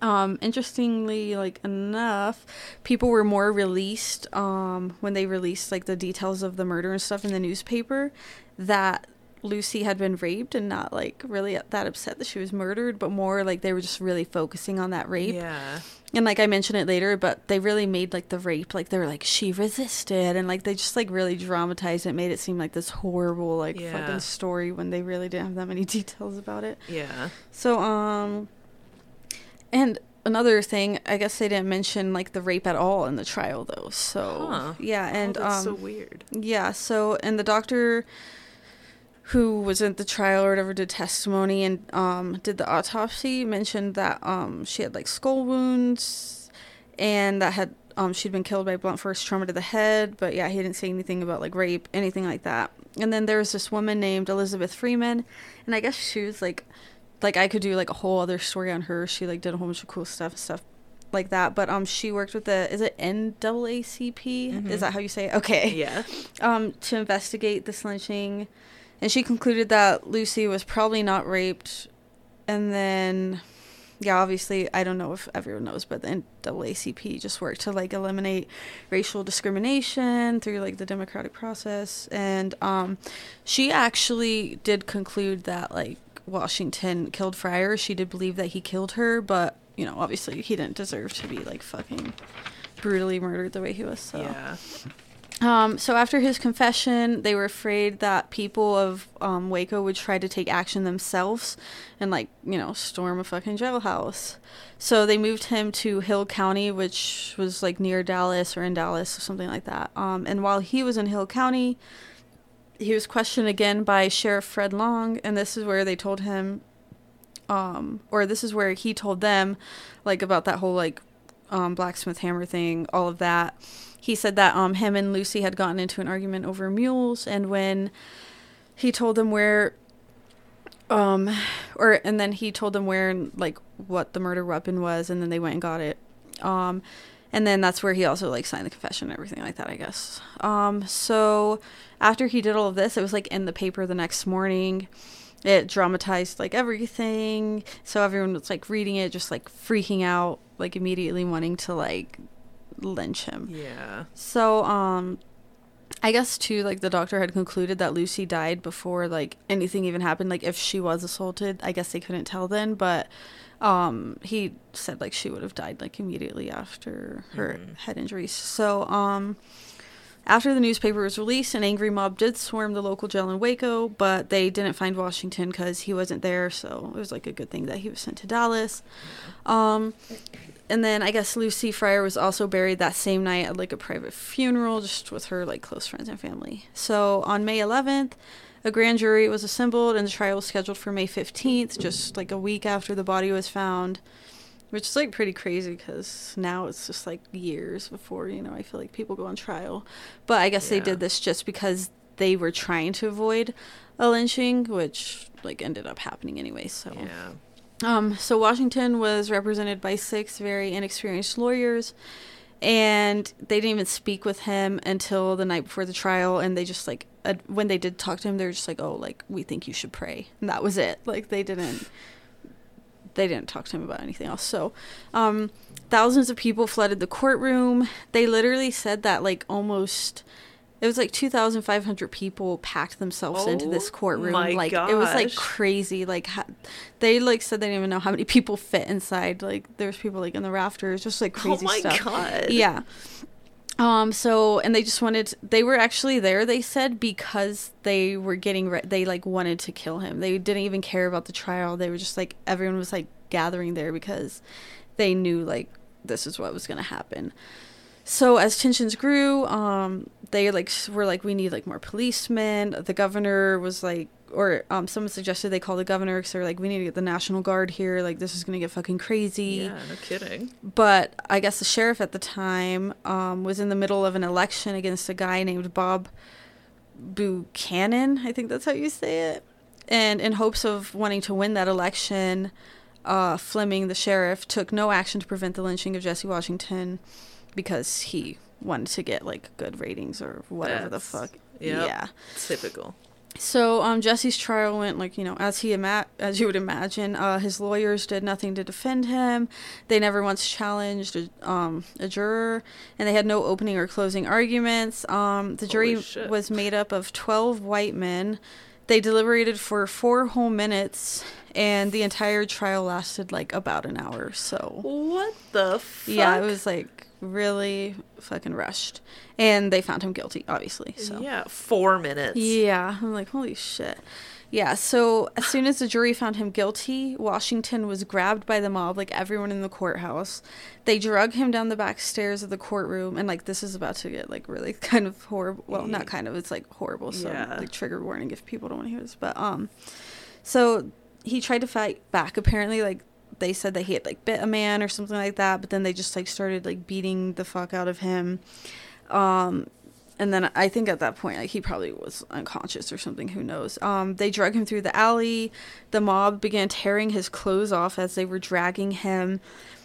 um, interestingly, like enough, people were more released um, when they released like the details of the murder and stuff in the newspaper. That Lucy had been raped and not like really that upset that she was murdered, but more like they were just really focusing on that rape. yeah. And like I mentioned it later, but they really made like the rape like they were like she resisted and like they just like really dramatized it, made it seem like this horrible like Yeah. fucking story when they really didn't have that many details about it. Yeah. So um and another thing, I guess they didn't mention like the rape at all in the trial though. So Huh. yeah, and oh, that's um so weird. yeah, so and the doctor who was at the trial or whatever did testimony and um did the autopsy mentioned that um she had like skull wounds and that had um she'd been killed by blunt force trauma to the head, but yeah, he didn't say anything about like rape, anything like that. And then there was this woman named Elizabeth Freeman, and I guess she was like like I could do like a whole other story on her. She like did a whole bunch of cool stuff and stuff like that. But um she worked with the is it NAACP? Mhm. Is that how you say it? Okay Yeah. um, to investigate this lynching, and she concluded that Lucy was probably not raped. And then, yeah, obviously, I don't know if everyone knows, but the NAACP just worked to like eliminate racial discrimination through like the democratic process. And um, she actually did conclude that like Washington killed Fryer. She did believe that he killed her, but you know, obviously, he didn't deserve to be like fucking brutally murdered the way he was. So. Yeah. Um, so after his confession, they were afraid that people of um, Waco would try to take action themselves and like you know storm a fucking jailhouse. So they moved him to Hill County, which was like near Dallas or in Dallas or something like that. Um, and while he was in Hill County, he was questioned again by Sheriff Fred Long, and this is where they told him, um, or this is where he told them, like about that whole like um, blacksmith hammer thing, all of that. He said that um him and Lucy had gotten into an argument over mules and when he told them where um or and then he told them where and like what the murder weapon was and then they went and got it. Um and then that's where he also like signed the confession and everything like that i guess. Um so after he did all of this it was like in the paper the next morning it dramatized like everything so everyone was like reading it just like freaking out like immediately wanting to like lynch him Yeah. so, um, I guess too, like the doctor had concluded that Lucy died before like anything even happened. Like if she was assaulted, I guess they couldn't tell then, but um, he said like she would have died like immediately after her Mhm. head injuries. So, um, after the newspaper was released, an angry mob did swarm the local jail in Waco, but they didn't find Washington because he wasn't there. So it was like a good thing that he was sent to Dallas. Um, and then I guess Lucy Fryer was also buried that same night at like a private funeral, just with her like close friends and family. So on May 11th, a grand jury was assembled and the trial was scheduled for May 15th, just like a week after the body was found, which is like pretty crazy because now it's just like years before, you know, I feel like people go on trial. But I guess they did this just because they were trying to avoid a lynching, which like ended up happening anyway. So Yeah. um, so Washington was represented by six very inexperienced lawyers, and they didn't even speak with him until the night before the trial. And they just like uh, when they did talk to him, they were just like, "Oh, like we think you should pray," and that was it. Like they didn't they didn't talk to him about anything else. So, um, thousands of people flooded the courtroom. They literally said that like almost. It was like 2,500 people packed themselves into this Oh courtroom. my like it was like crazy. Like ha- they like said they didn't even know how many people fit inside. Like there was people like in the rafters, just like crazy oh my stuff. god. Yeah. Um. So, and they just wanted. They were actually there. They said because they were getting. Re- they like wanted to kill him. They didn't even care about the trial. They were just like everyone was like gathering there because they knew like this is what was gonna happen. So as tensions grew, um, they like were like we need like more policemen. The governor was like or um, someone suggested they call the governor because they're like, we need to get the National Guard here. Like, this is going to get fucking crazy. Yeah, no kidding. But I guess the sheriff at the time um, was in the middle of an election against a guy named Bob Buchanan. I think that's how you say it. And in hopes of wanting to win that election, uh, Fleming, the sheriff, took no action to prevent the lynching of Jesse Washington because he wanted to get like good ratings or whatever That's- the fuck. yep. Yeah. Typical. So um, Jesse's trial went like you know as he ima- as you would imagine. Uh, his lawyers did nothing to defend him. They never once challenged a, um, a juror, and they had no opening or closing arguments. Um, the jury was made up of twelve white men. They deliberated for four whole minutes, and the entire trial lasted like about an hour. So What the fuck? yeah, it was like really fucking rushed, and they found him guilty, obviously. So Yeah, four minutes. yeah, I'm like, holy shit. Yeah, so as soon as the jury found him guilty, Washington was grabbed by the mob, like everyone in the courthouse. They drug him down the back stairs of the courtroom, and like this is about to get like really kind of horrible. Well, not kind of, it's like horrible. So Yeah. like trigger warning if people don't want to hear this. But um, so he tried to fight back. Apparently, like they said that he had like bit a man or something like that, but then they just like started like beating the fuck out of him. Um, and then I think at that point, like he probably was unconscious or something. Who knows? Um, they drug him through the alley. The mob began tearing his clothes off as they were dragging him.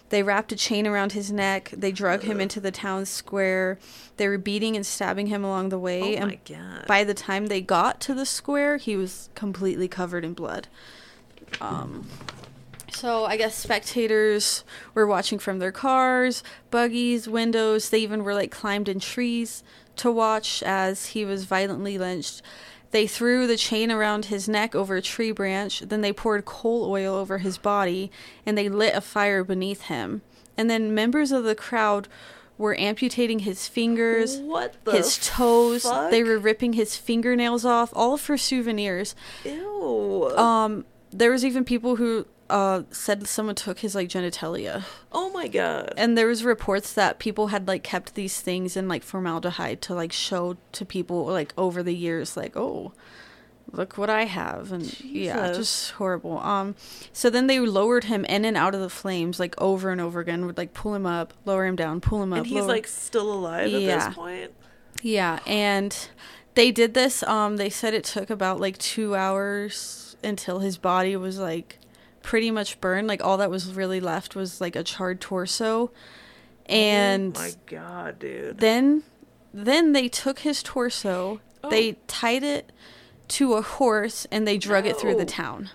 They wrapped a chain around his neck. They drug him into the town square. They were beating and stabbing him along the way. Oh and my god. by the time they got to the square, he was completely covered in blood. Um, so I guess spectators were watching from their cars, buggies, windows. They even were like climbed in trees to watch as he was violently lynched. They threw the chain around his neck over a tree branch. Then they poured coal oil over his body and they lit a fire beneath him. And then members of the crowd were amputating his fingers, What the his toes. fuck? They were ripping his fingernails off, all for souvenirs. Ew. Um, there was even people who uh said someone took his like genitalia, oh my god. and there was reports that people had like kept these things in like formaldehyde to like show to people like over the years, like oh. Look what I have, and yeah, just horrible. Um, so then they lowered him in and out of the flames, like over and over again. Would like pull him up, lower him down, pull him up. and he's lower- like still alive at Yeah. this point. yeah, and they did this. Um, they said it took about like two hours until his body was like pretty much burned. Like all that was really left was like a charred torso, oh and oh my god, dude. then then they took his torso. Oh. They Oh. tied it to a horse and they drug it through the town.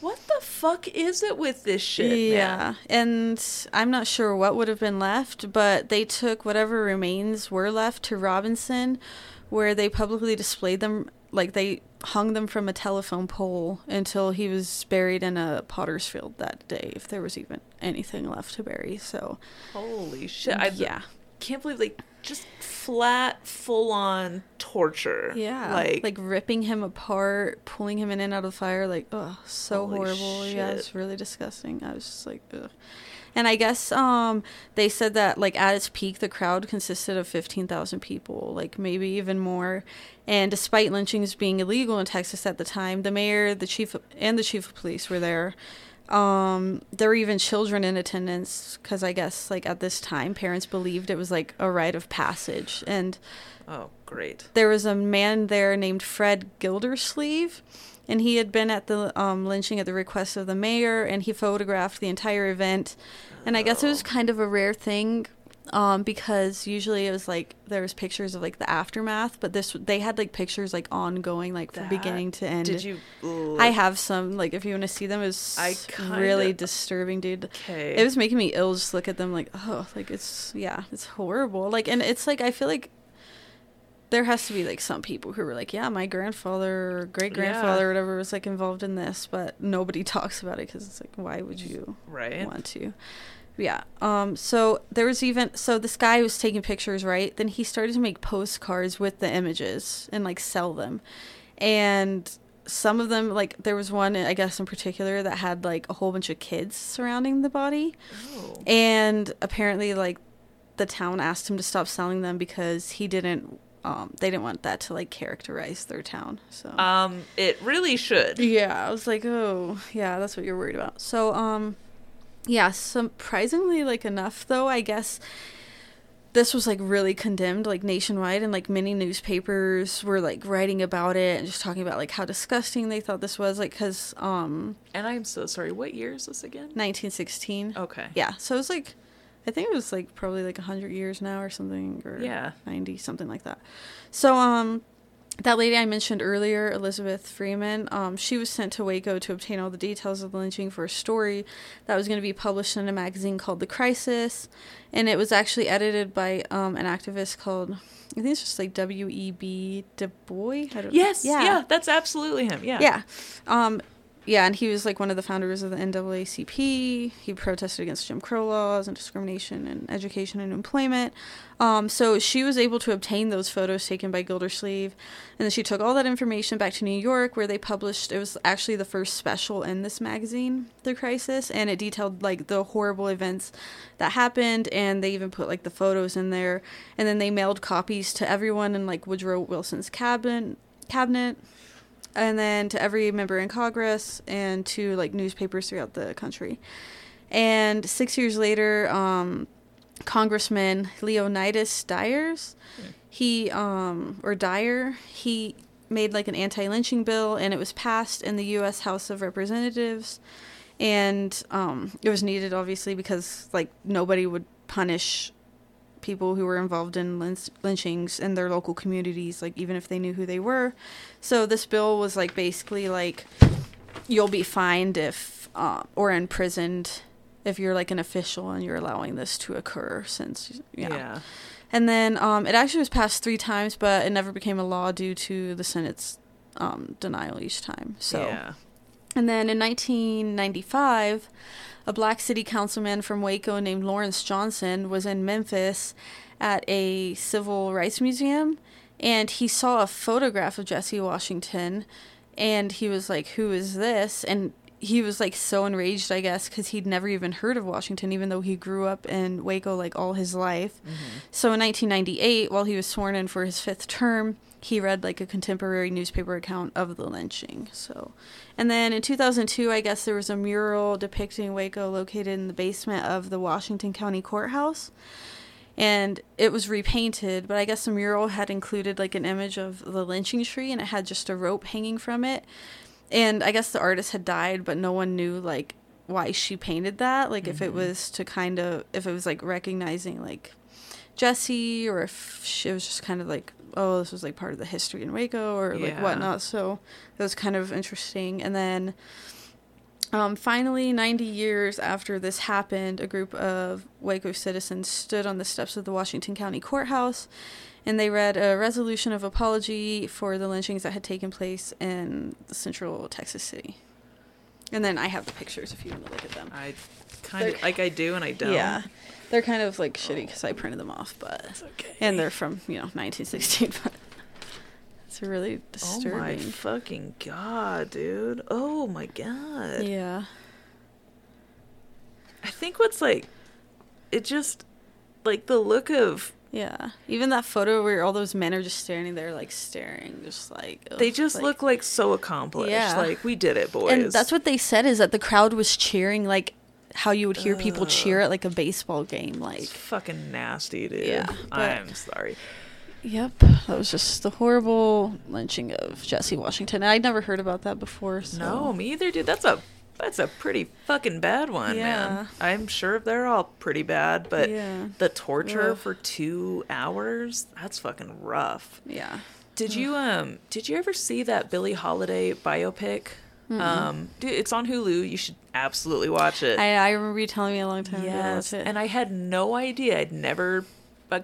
what the fuck is it with this shit, yeah, man? and I'm not sure what would have been left, but they took whatever remains were left to Robinson, where they publicly displayed them. Like they hung them from a telephone pole until he was buried in a potter's field that day, if there was even anything left to bury. So, Holy shit. I yeah, can't believe like just flat full on torture. yeah, Like, like ripping him apart, pulling him in and out of the fire. Like, oh, so horrible. Yeah, it's really disgusting. I was just like, ugh. And I guess um they said that like at its peak the crowd consisted of 15,000 people, like maybe even more. And despite lynchings being illegal in Texas at the time, the mayor, the chief and the chief of police were there. Um there were even children in attendance cuz I guess like at this time parents believed it was like a rite of passage and oh great. there was a man there named Fred Gildersleeve, and he had been at the um, lynching at the request of the mayor, and he photographed the entire event. And I guess it was Oh. kind of a rare thing, um, because usually it was like there was pictures of like the aftermath, but this they had like pictures like ongoing, like from That- beginning to end. Did you ugh. I have some. Like if you want to see them, it's really disturbing, dude. Okay. It was making me ill just look at them like, oh, like it's yeah, it's horrible. Like and it's like I feel like there has to be like some people who were like, yeah, my grandfather or great grandfather Yeah. or whatever was like involved in this, but nobody talks about it because it's like, why would you right. want to? Yeah. Um. So there was even so this guy was taking pictures, right? Then he started to make postcards with the images and like sell them, and some of them like there was one I guess in particular that had like a whole bunch of kids surrounding the body, Oh. and apparently like the town asked him to stop selling them because he didn't um, they didn't want that to like characterize their town. So Um, it really should. yeah, I was like, oh, yeah, that's what you're worried about. So, um, yeah, surprisingly, like enough though, I guess this was like really condemned, like nationwide, and like many newspapers were like writing about it and just talking about like how disgusting they thought this was, like because um, And I'm so sorry. What year is this again? 1916. Okay. Yeah, so it was like, I think it was like probably like hundred years now or something, or Yeah. ninety something like that. So um, that lady I mentioned earlier, Elizabeth Freeman, um, she was sent to Waco to obtain all the details of the lynching for a story that was going to be published in a magazine called The Crisis, and it was actually edited by um an activist called. I think it's just like W. E. B. Du Bois. I don't Yes. Yeah. That's absolutely him. Yeah. yeah. Um, yeah, and he was like one of the founders of the NAACP. He protested against Jim Crow laws and discrimination in education and employment. Um, so she was able to obtain those photos taken by Gildersleeve, and then she took all that information back to New York, where they published. It was actually the first special in this magazine, The Crisis, and it detailed like the horrible events that happened, and they even put like the photos in there. And then they mailed copies to everyone in like Woodrow Wilson's cabinet. Cabinet, and then to every member in Congress and to like newspapers throughout the country. And six years later, um, Congressman Leonidas Dyers, he um, or Dyer, he made like an anti-lynching bill, and it was passed in the U.S. House of Representatives. And um, it was needed, obviously, because like nobody would punish people who were involved in lynch- lynchings in their local communities, like even if they knew who they were. So this bill was like basically like you'll be fined if uh, or imprisoned if you're like an official and you're allowing this to occur. Since yeah. Yeah. And then um, it actually was passed three times, but it never became a law due to the Senate's um, denial each time. So. Yeah. And then in 1995, a black city councilman from Waco named Lawrence Johnson was in Memphis at a civil rights museum and he saw a photograph of Jesse Washington and he was like, Who is this? And he was like so enraged, I guess, because he'd never even heard of Washington, even though he grew up in Waco like all his life. Mm-hmm. So in 1998, while he was sworn in for his fifth term, he read like a contemporary newspaper account of the lynching. So, and then in 2002, I guess there was a mural depicting Waco located in the basement of the Washington County Courthouse. And it was repainted, but I guess the mural had included like an image of the lynching tree and it had just a rope hanging from it. And I guess the artist had died, but no one knew like why she painted that. Like if it mm-hmm. was to kind of, if it was like recognizing like Jesse or if she, it was just kind of like, oh, this was like part of the history in Waco or like Yeah. whatnot. So it was kind of interesting. And then um, finally, 90 years after this happened, a group of Waco citizens stood on the steps of the Washington County Courthouse and they read a resolution of apology for the lynchings that had taken place in the central Texas City. And then I have the pictures if you want to look at them. I kind of like I do and I don't. Yeah. They're kind of like shitty oh. because I printed them off, but. It's okay. And they're from, you know, 1916, but. It's really disturbing. Oh my fucking god, dude. Oh my god. yeah. I think what's like it just like the look of Yeah. Even that photo where all those men are just standing there, like staring, just like. they just like- look like so accomplished. Yeah. Like we did it, boys. And that's what they said is that the crowd was cheering like how you would hear people cheer at like a baseball game. Like, it's fucking nasty, dude. Yeah, I'm sorry. yep. That was just the horrible lynching of Jesse Washington. I'd never heard about that before. So. No, me either, dude. That's a that's a pretty fucking bad one, Yeah. man. I'm sure they're all pretty bad, but Yeah. the torture Ugh. for two hours, that's fucking rough. Yeah. Did you um did you ever see that Billie Holiday biopic? Um dude, it's on Hulu. You should absolutely watch it. I, I remember you telling me a long time ago. yes. It. And I had no idea. I'd never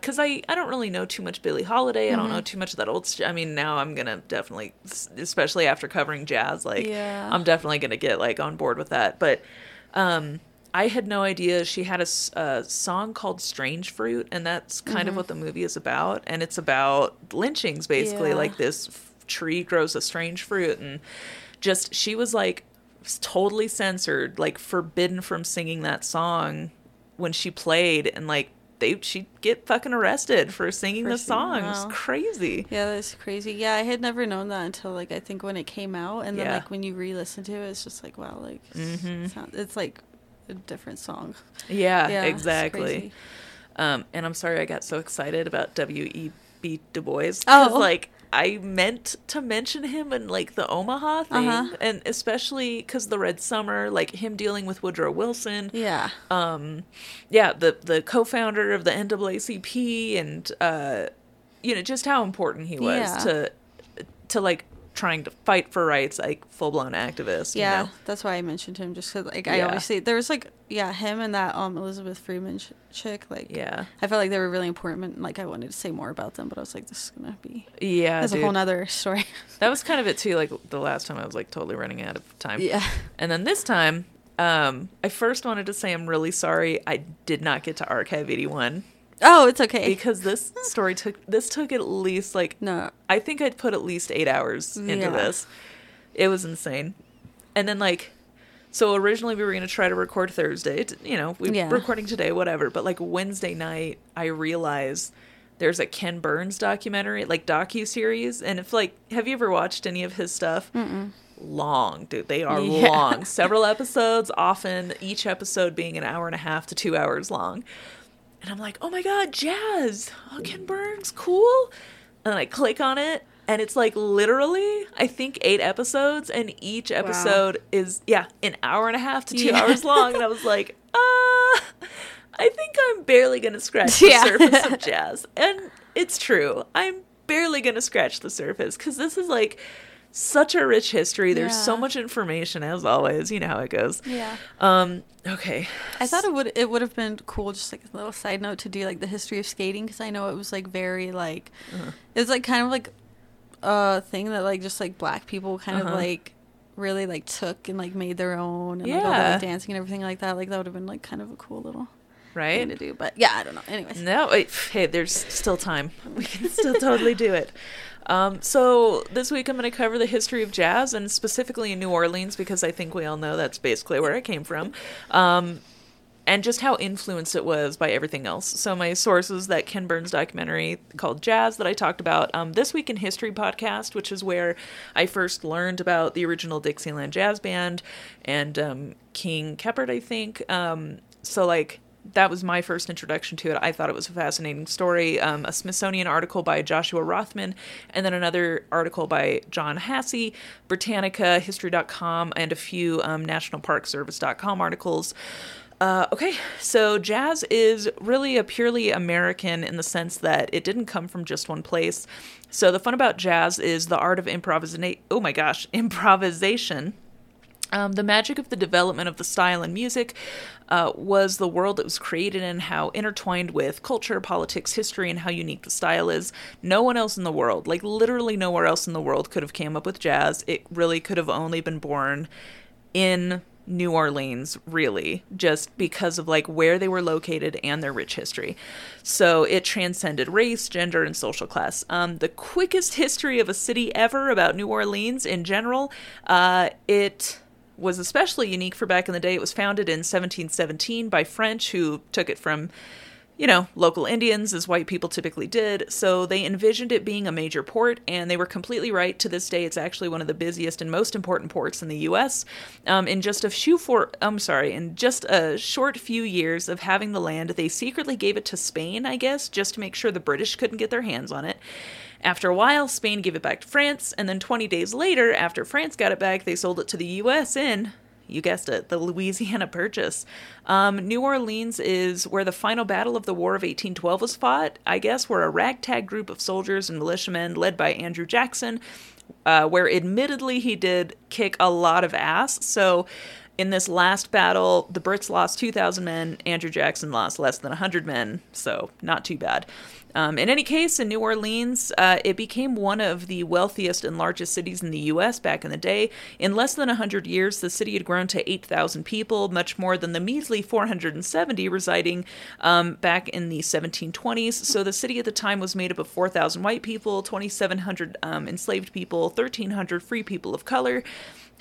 cuz I I don't really know too much Billie Holiday. I don't Mm-hmm. know too much of that old st- I mean, now I'm to definitely especially after covering jazz like Yeah. I'm definitely to get like on board with that. But um I had no idea she had a, a, song called Strange Fruit, and that's kind Mm-hmm. of what the movie is about. And it's about lynchings, basically. Yeah. Like this f- tree grows a strange fruit, and just she was like totally censored, like forbidden from singing that song when she played, and like they she'd get fucking arrested for singing For the songs. wow. Crazy. Yeah, that's crazy. Yeah, I had never known that until like I think when it came out, and then Yeah. like when you re-listen to it, it's just like wow, like it's- Mhm. sound- it's like a different song. Yeah, Yeah, exactly. Um, and I'm sorry I got so excited about W. E. B. Du Bois. Oh. like I meant to mention him in like the Omaha thing, Uh-huh. and especially because the Red Summer, like him dealing with Woodrow Wilson. Yeah, um yeah the the co-founder of the NAACP and uh you know just how important he was Yeah. to to like trying to fight for rights like full-blown activist yeah. you know? That's why I mentioned him, just because like I Yeah. obviously there was like yeah him and that um Elizabeth Freeman ch- chick like yeah I felt like they were really important. and, Like I wanted to say more about them, but I was like, this is gonna be yeah that's a whole nother story. that was kind of it too like the last time I was like totally running out of time yeah. and then this time um I first wanted to say I'm really sorry I did not get to archive 81 Oh, it's okay. because this story took this took at least like no. I think I'd put at least eight hours into Yeah. this. It was insane. And then like, so originally we were gonna try to record Thursday. t- You know, we Yeah. recording today, whatever. But like Wednesday night, I realized there's a Ken Burns documentary, like docu series. And if like, have you ever watched any of his stuff? Long, dude. They are Yeah. long. Several episodes, often each episode being an hour and a half to two hours long. And I'm like, oh my god, jazz! Oh, Ken Burns, cool. And I click on it, and it's like literally, I think eight episodes, and each episode is yeah, an hour and a half to two Yeah. hours long. And I was like, uh, I think I'm barely gonna scratch the Yeah. surface of jazz, and it's true. I'm barely gonna scratch the surface because this is like such a rich history. There's so much information, as always. You know how it goes. Yeah. Um. Okay. I thought it would it would have been cool, just like a little side note, to do like the history of skating because I know it was like very like Uh-huh. it was like kind of like a thing that like just like black people kind Uh-huh. of like really like took and like made their own and like all the like, dancing and everything like that. Like that would have been like kind of a cool little Right. to do. But yeah, I don't know. Anyways, No, wait, hey, there's still time. We can still totally do it. Um, so this week I'm going to cover the history of jazz and specifically in New Orleans because I think we all know that's basically where it came from. Um, and just how influenced it was by everything else. So my sources that Ken Burns documentary called Jazz that I talked about um, this week in history podcast, which is where I first learned about the original Dixieland Jazz Band and um, King Keppard, I think. Um, so like that was my first introduction to it. I thought it was a fascinating story. Um, a Smithsonian article by Joshua Rothman, and then another article by John Hasse, Britannica, History.com, and a few um, NationalParkService.com articles. Uh, okay, so jazz is really a purely American in the sense that it didn't come from just one place. So the fun about jazz is the art of improvisation. Oh my gosh, improvisation. Um, the magic of the development of the style and music uh, was the world it was created in, how intertwined with culture, politics, history, and how unique the style is. No one else in the world, like literally nowhere else in the world, could have came up with jazz. It really could have only been born in New Orleans, really, just because of like where they were located and their rich history. So it transcended race, gender, and social class. Um, the quickest history of a city ever about New Orleans in general, uh, it was especially unique for back in the day. It was founded in 1717 by French who took it from you know, local Indians, as white people typically did. So they envisioned it being a major port, and they were completely right. To this day, it's actually one of the busiest and most important ports in the U.S. Um, in just a few for, I'm sorry, in just a short few years of having the land, they secretly gave it to Spain, I guess, just to make sure the British couldn't get their hands on it. After a while, Spain gave it back to France, and then 20 days later, after France got it back, they sold it to the U.S. in you guessed it, the Louisiana Purchase. Um, New Orleans is where the final battle of the War of 1812 was fought, I guess, where a ragtag group of soldiers and militiamen led by Andrew Jackson, uh, where admittedly he did kick a lot of ass. So in this last battle, the Brits lost 2,000 men, Andrew Jackson lost less than 100 men, so not too bad. Um, in any case, in New Orleans, uh, it became one of the wealthiest and largest cities in the U.S. back in the day. In less than 100 years, the city had grown to 8,000 people, much more than the measly 470 residing um, back in the 1720s. So the city at the time was made up of 4,000 white people, 2,700 um, enslaved people, 1,300 free people of color.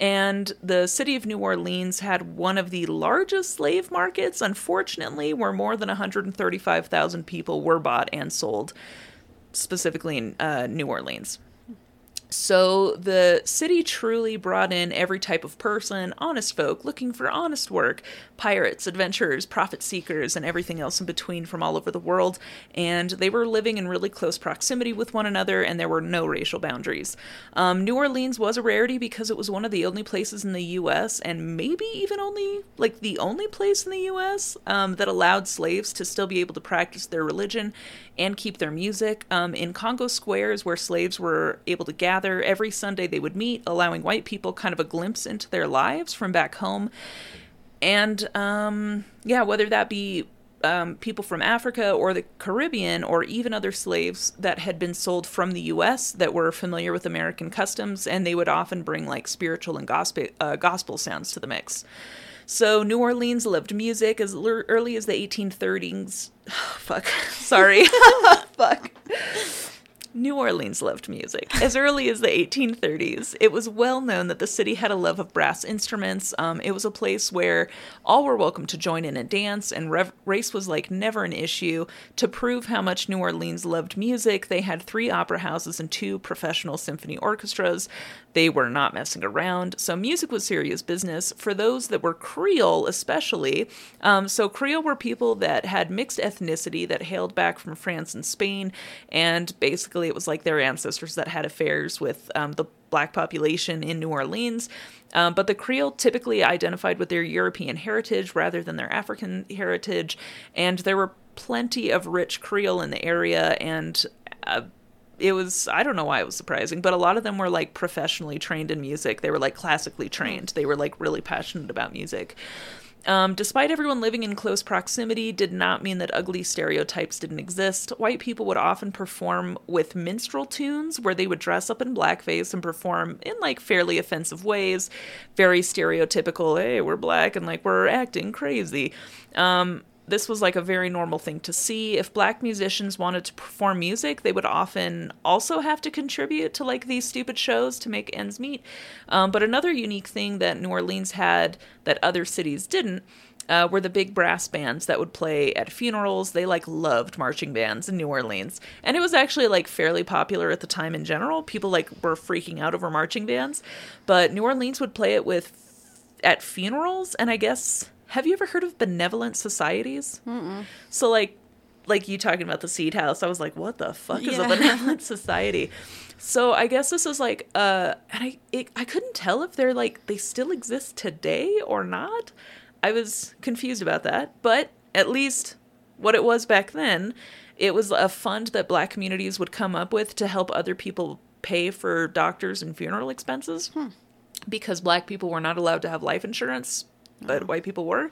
And the city of New Orleans had one of the largest slave markets, unfortunately, where more than 135,000 people were bought and sold, specifically in uh, New Orleans. So the city truly brought in every type of person, honest folk looking for honest work, pirates, adventurers, profit seekers, and everything else in between from all over the world. And they were living in really close proximity with one another, and there were no racial boundaries. Um, New Orleans was a rarity because it was one of the only places in the U.S., and maybe even only, like, the only place in the U.S. Um, that allowed slaves to still be able to practice their religion and keep their music. Um, in Congo squares, where slaves were able to gather every Sunday, they would meet, allowing white people kind of a glimpse into their lives from back home. And um, yeah, whether that be um, people from Africa or the Caribbean, or even other slaves that had been sold from the U.S. that were familiar with American customs, and they would often bring like spiritual and gospel uh, gospel sounds to the mix. So New Orleans loved music as l- early as the 1830s. fuck. Sorry. fuck. New Orleans loved music. As early as the 1830s, it was well known that the city had a love of brass instruments. Um, it was a place where all were welcome to join in a dance, and rev- race was like never an issue. To prove how much New Orleans loved music, they had three opera houses and two professional symphony orchestras. They were not messing around, so music was serious business for those that were Creole, especially. Um, so, Creole were people that had mixed ethnicity that hailed back from France and Spain, and basically it was like their ancestors that had affairs with um, the black population in New Orleans. Um, but the Creole typically identified with their European heritage rather than their African heritage, and there were plenty of rich Creole in the area, and uh, it was I don't know why it was surprising, but a lot of them were like professionally trained in music. They were like classically trained. They were like really passionate about music. Um, despite everyone living in close proximity, did not mean that ugly stereotypes didn't exist. White people would often perform with minstrel tunes where they would dress up in blackface and perform in like fairly offensive ways, very stereotypical. Hey, we're black and like we're acting crazy. Um, this was like a very normal thing to see. If black musicians wanted to perform music, they would often also have to contribute to like these stupid shows to make ends meet. Um, but another unique thing that New Orleans had that other cities didn't uh, were the big brass bands that would play at funerals. They like loved marching bands in New Orleans, and it was actually like fairly popular at the time in general. People like were freaking out over marching bands, but New Orleans would play it with at funerals, and I guess have you ever heard of benevolent societies? Mm-mm. So like like you talking about the seed house, I was like, what the fuck is a benevolent society? So I guess this is like uh and I it, I couldn't tell if they're like they still exist today or not. I was confused about that, but at least what it was back then, it was a fund that black communities would come up with to help other people pay for doctors and funeral expenses because black people were not allowed to have life insurance, but white people were.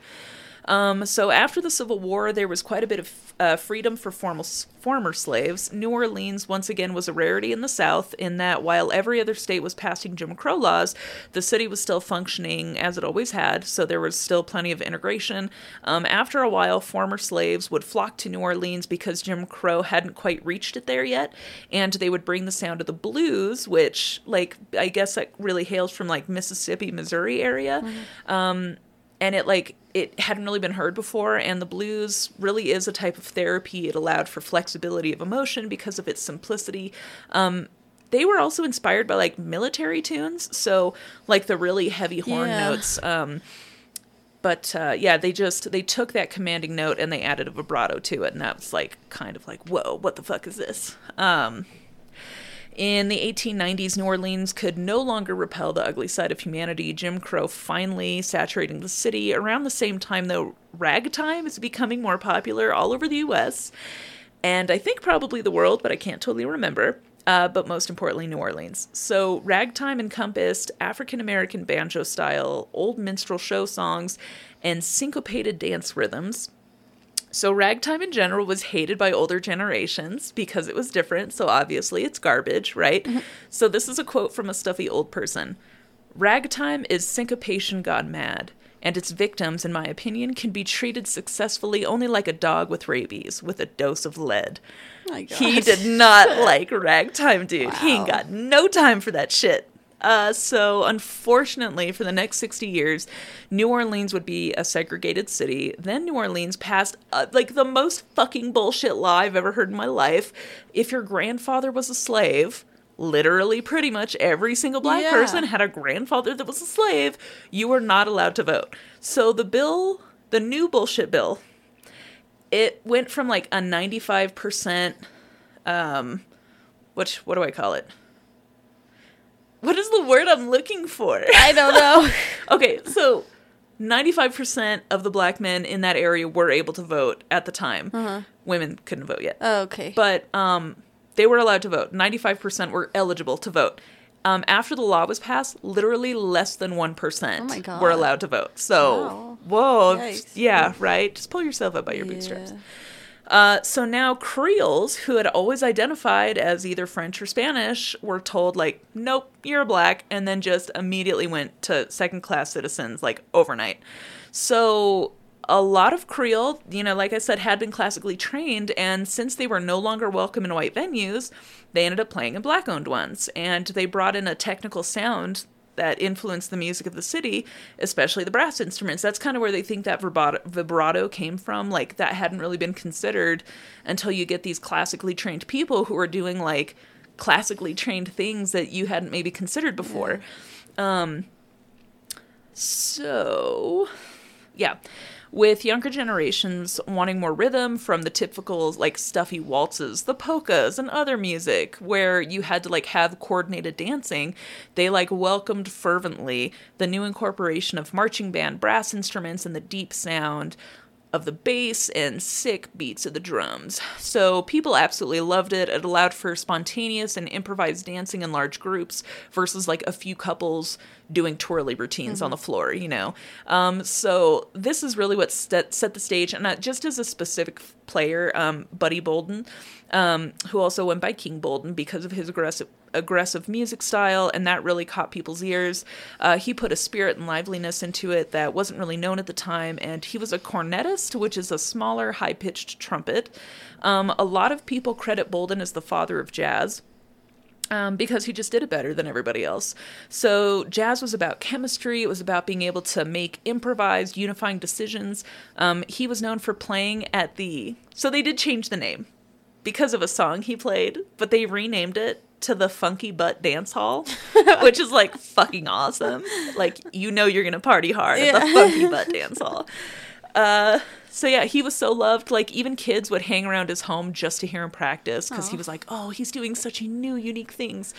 Um, so after the Civil War, there was quite a bit of uh, freedom for formal, former slaves. New Orleans, once again, was a rarity in the South in that while every other state was passing Jim Crow laws, the city was still functioning as it always had, so there was still plenty of integration. Um, after a while, former slaves would flock to New Orleans because Jim Crow hadn't quite reached it there yet, and they would bring the sound of the blues, which, like, I guess that really hails from like Mississippi, Missouri area. Um, and it like it hadn't really been heard before and the blues really is a type of therapy. It allowed for flexibility of emotion because of its simplicity. Um, they were also inspired by like military tunes so like the really heavy horn Yeah. notes um, but uh, yeah they just they took that commanding note and they added a vibrato to it and that was like kind of like whoa what the fuck is this? Um, in the 1890s, New Orleans could no longer repel the ugly side of humanity. Jim Crow finally saturating the city. Around the same time, though, ragtime is becoming more popular all over the US, and I think probably the world, but I can't totally remember. Uh, but most importantly, New Orleans. So, ragtime encompassed African American banjo style, old minstrel show songs, and syncopated dance rhythms. So ragtime in general was hated by older generations because it was different, so obviously it's garbage, right? Mm-hmm. So this is a quote from a stuffy old person. Ragtime is syncopation gone mad, and its victims, in my opinion, can be treated successfully only like a dog with rabies with a dose of lead. My He did not like ragtime, dude. He ain't got no time for that shit. Uh, so, unfortunately, for the next 60 years, New Orleans would be a segregated city. Then New Orleans passed uh, like the most fucking bullshit law I've ever heard in my life. If your grandfather was a slave, literally pretty much every single black Yeah. person had a grandfather that was a slave, you were not allowed to vote. So, the bill, the new bullshit bill, it went from like a 95% um which what do I call it? What is the word I'm looking for? I don't know. okay, so 95% of the black men in that area were able to vote at the time. Uh-huh. Women couldn't vote yet. oh, okay. But um they were allowed to vote. 95% were eligible to vote. Um, after the law was passed, literally less than 1% Oh were allowed to vote. So, Wow. whoa. Yikes. Yeah, right? Just pull yourself up by your bootstraps. Uh, so now Creoles, who had always identified as either French or Spanish, were told like, "Nope, you're black," and then just immediately went to second-class citizens like overnight. So a lot of Creole, you know, like I said, had been classically trained, and since they were no longer welcome in white venues, they ended up playing in black-owned ones, and they brought in a technical sound that influenced the music of the city, especially the brass instruments. That's kind of where they think that vibrato, vibrato came from. Like that hadn't really been considered until you get these classically trained people who are doing like classically trained things that you hadn't maybe considered before. Um, so, yeah. With younger generations wanting more rhythm from the typical like stuffy waltzes, the polkas, and other music where you had to like have coordinated dancing, they like welcomed fervently the new incorporation of marching band brass instruments and the deep sound of the bass and sick beats of the drums. So people absolutely loved it. It allowed for spontaneous and improvised dancing in large groups versus like a few couples doing twirly routines on the floor, you know. Um, so this is really what set, set the stage. And uh, just as a specific player, um, Buddy Bolden, um, who also went by King Bolden because of his aggressive aggressive music style, and that really caught people's ears. Uh, he put a spirit and liveliness into it that wasn't really known at the time, and he was a cornetist, which is a smaller, high pitched trumpet. Um, a lot of people credit Bolden as the father of jazz. Um, because he just did it better than everybody else. So, jazz was about chemistry, it was about being able to make improvised, unifying decisions. Um, he was known for playing at the. So, they did change the name because of a song he played, but they renamed it to the Funky Butt Dance Hall, which is like fucking awesome. Like, you know, you're gonna party hard at the Funky Butt Dance Hall. Uh, so yeah, he was so loved. Like even kids would hang around his home just to hear him practice because he was like, "Oh, he's doing such new, unique things."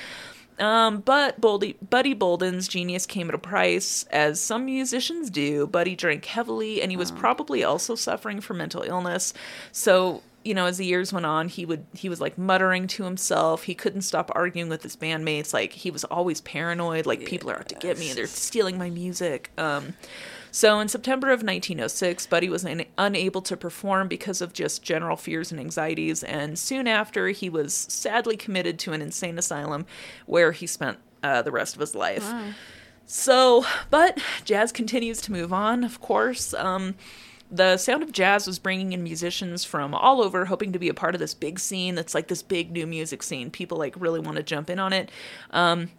Um, but Boldy, Buddy Bolden's genius came at a price, as some musicians do. Buddy drank heavily, and he was probably also suffering from mental illness. So you know, as the years went on, he would he was like muttering to himself. He couldn't stop arguing with his bandmates. Like he was always paranoid. Like people are out to get me. They're stealing my music. Um, so in September of 1906, Buddy was un- unable to perform because of just general fears and anxieties, and soon after, he was sadly committed to an insane asylum where he spent uh, the rest of his life. So, but jazz continues to move on, of course. Um, the sound of jazz was bringing in musicians from all over, hoping to be a part of this big scene that's like this big new music scene. People like really want to jump in on it. Um,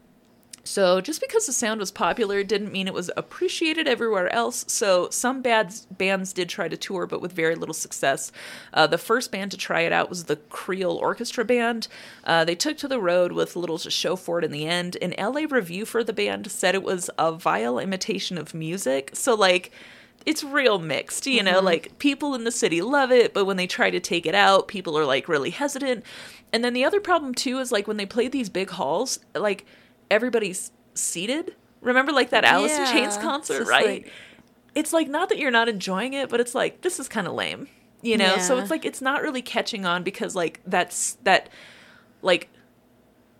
so just because the sound was popular didn't mean it was appreciated everywhere else. So some bands bands did try to tour, but with very little success. Uh, the first band to try it out was the Creole Orchestra Band. Uh, they took to the road with little to show for it in the end. An LA review for the band said it was a vile imitation of music. So like it's real mixed, you know, mm-hmm. like people in the city love it, but when they try to take it out, people are like really hesitant. And then the other problem too is like when they play these big halls, like everybody's seated. Remember like that Alice in Chains concert, right? like- it's like not that you're not enjoying it, but it's like this is kind of lame. You know? So it's like it's not really catching on because like that's that like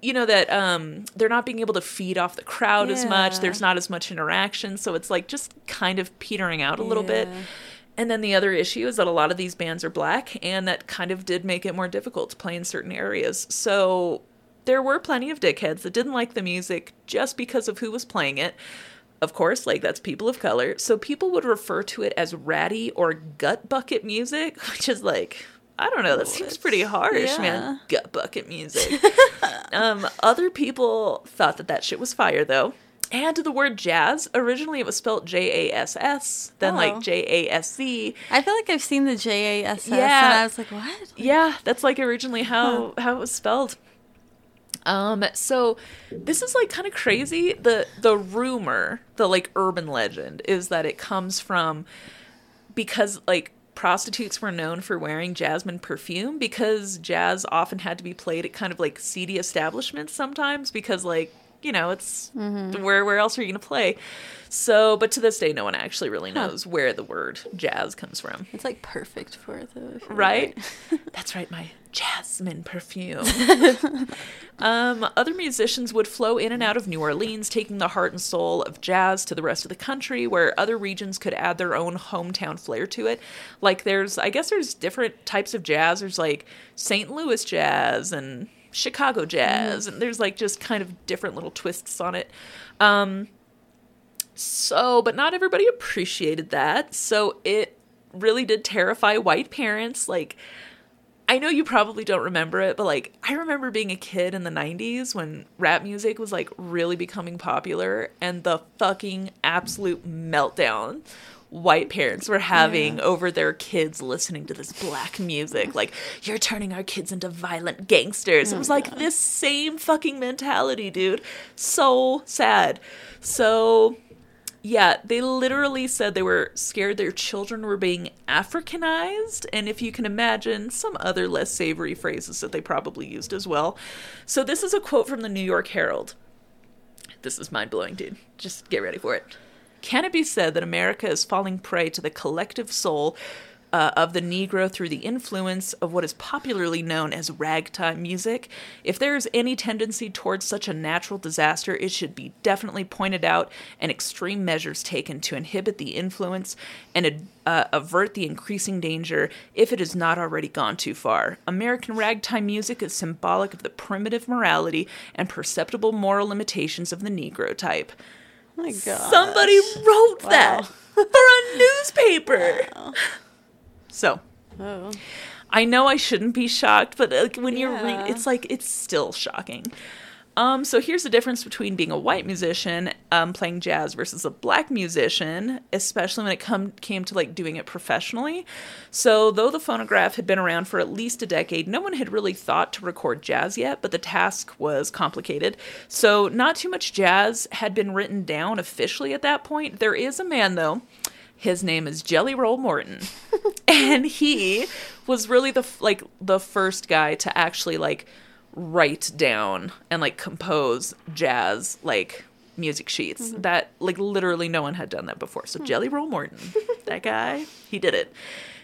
you know that um they're not being able to feed off the crowd as much. There's not as much interaction, so it's like just kind of petering out a little bit. And then the other issue is that a lot of these bands are black, and that kind of did make it more difficult to play in certain areas. So there were plenty of dickheads that didn't like the music just because of who was playing it. Of course, like that's people of color. So people would refer to it as ratty or gut bucket music, which is like, I don't know. That seems pretty harsh, man. Gut bucket music. um, other people thought that that shit was fire, though. And the word jazz, originally it was spelled J A S S, then Oh. like J A S Z. I feel like I've seen the J A S S, and Yeah. I was like, what? Yeah, that's like originally how how it was spelled. Um, so this is like kind of crazy. The the rumor, the like urban legend is that it comes from because like prostitutes were known for wearing jasmine perfume because jazz often had to be played at kind of like seedy establishments sometimes because like you know it's where where else are you going to play so but to this day no one actually really knows where the word jazz comes from It's like perfect for though. right? That's right, my jasmine perfume. um, other musicians would flow in and out of New Orleans, taking the heart and soul of jazz to the rest of the country, where other regions could add their own hometown flair to it. Like there's, I guess there's different types of jazz. There's like St. Louis jazz and Chicago jazz, and there's like just kind of different little twists on it. Um, so, but not everybody appreciated that. So it really did terrify white parents. Like, I know you probably don't remember it, but like, I remember being a kid in the 90s when rap music was like really becoming popular and the fucking absolute meltdown white parents were having over their kids listening to this black music. Like, you're turning our kids into violent gangsters. It oh was like this same fucking mentality, dude. So sad. So yeah, they literally said they were scared their children were being Africanized, and if you can imagine, some other less savory phrases that they probably used as well. So, this is a quote from the New York Herald. This is mind blowing, dude. Just get ready for it. Can it be said that America is falling prey to the collective soul uh, of the Negro through the influence of what is popularly known as ragtime music? If there is any tendency towards such a natural disaster, it should be definitely pointed out and extreme measures taken to inhibit the influence and uh, avert the increasing danger if it has not already gone too far. American ragtime music is symbolic of the primitive morality and perceptible moral limitations of the Negro type. Oh my god. Somebody wrote that for a newspaper. So Oh. I know I shouldn't be shocked, but like when you're Yeah. reading, it's like it's still shocking. Um, so here's the difference between being a white musician um, playing jazz versus a black musician, especially when it come came to like doing it professionally. So though the phonograph had been around for at least a decade, no one had really thought to record jazz yet. But the task was complicated, so not too much jazz had been written down officially at that point. There is a man though. His name is Jelly Roll Morton, and he was really the like the first guy to actually like write down and like compose jazz like music sheets mm-hmm. that like literally no one had done that before. So hmm. Jelly Roll Morton, that guy, he did it.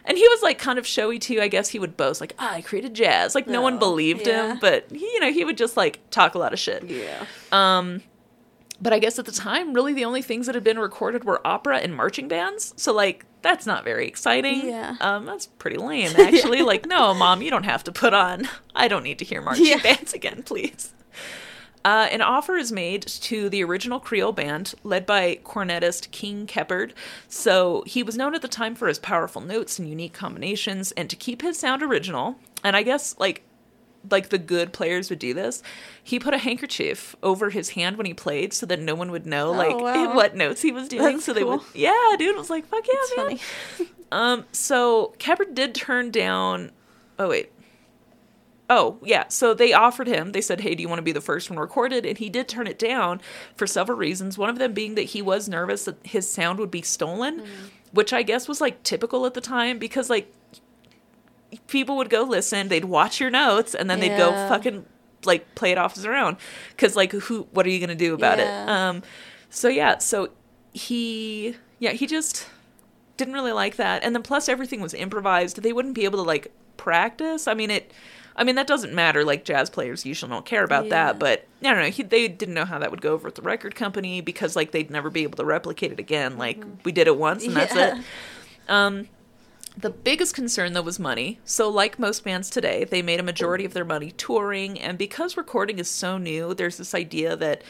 And he was like kind of showy too. I guess he would boast like, ah, "I created jazz." Like no one Oh, believed yeah. him, but he, you know, he would just like talk a lot of shit. Yeah. Um, But I guess at the time, really the only things that had been recorded were opera and marching bands. So like that's not very exciting. Yeah. Um, that's pretty lame actually. Like, no, mom, you don't have to put on. I don't need to hear marching Yeah. bands again, please. Uh, an offer is made to the original Creole band, led by cornetist King Keppard. So he was known at the time for his powerful notes and unique combinations, and to keep his sound original, and I guess like like the good players would do this, he put a handkerchief over his hand when he played so that no one would know like Oh, wow. what notes he was doing. That's so they would, yeah, dude, was like fuck yeah, It's man. funny. Um, so Keppard did turn down. Oh wait. Oh yeah. So they offered him. They said, "Hey, do you want to be the first one recorded?" And he did turn it down for several reasons. One of them being that he was nervous that his sound would be stolen, which I guess was like typical at the time because like people would go listen, they'd watch your notes, and then they'd go fucking like play it off as their own. Because like, who? What are you gonna do about it? Um. So yeah. So he yeah he just didn't really like that and then plus everything was improvised they wouldn't be able to like practice i mean it i mean that doesn't matter like jazz players usually don't care about Yeah. that but i don't know he, they didn't know how that would go over with the record company because like they'd never be able to replicate it again like we did it once and that's it um the biggest concern, though, was money. So, like most bands today, they made a majority of their money touring. And because recording is so new, there's this idea that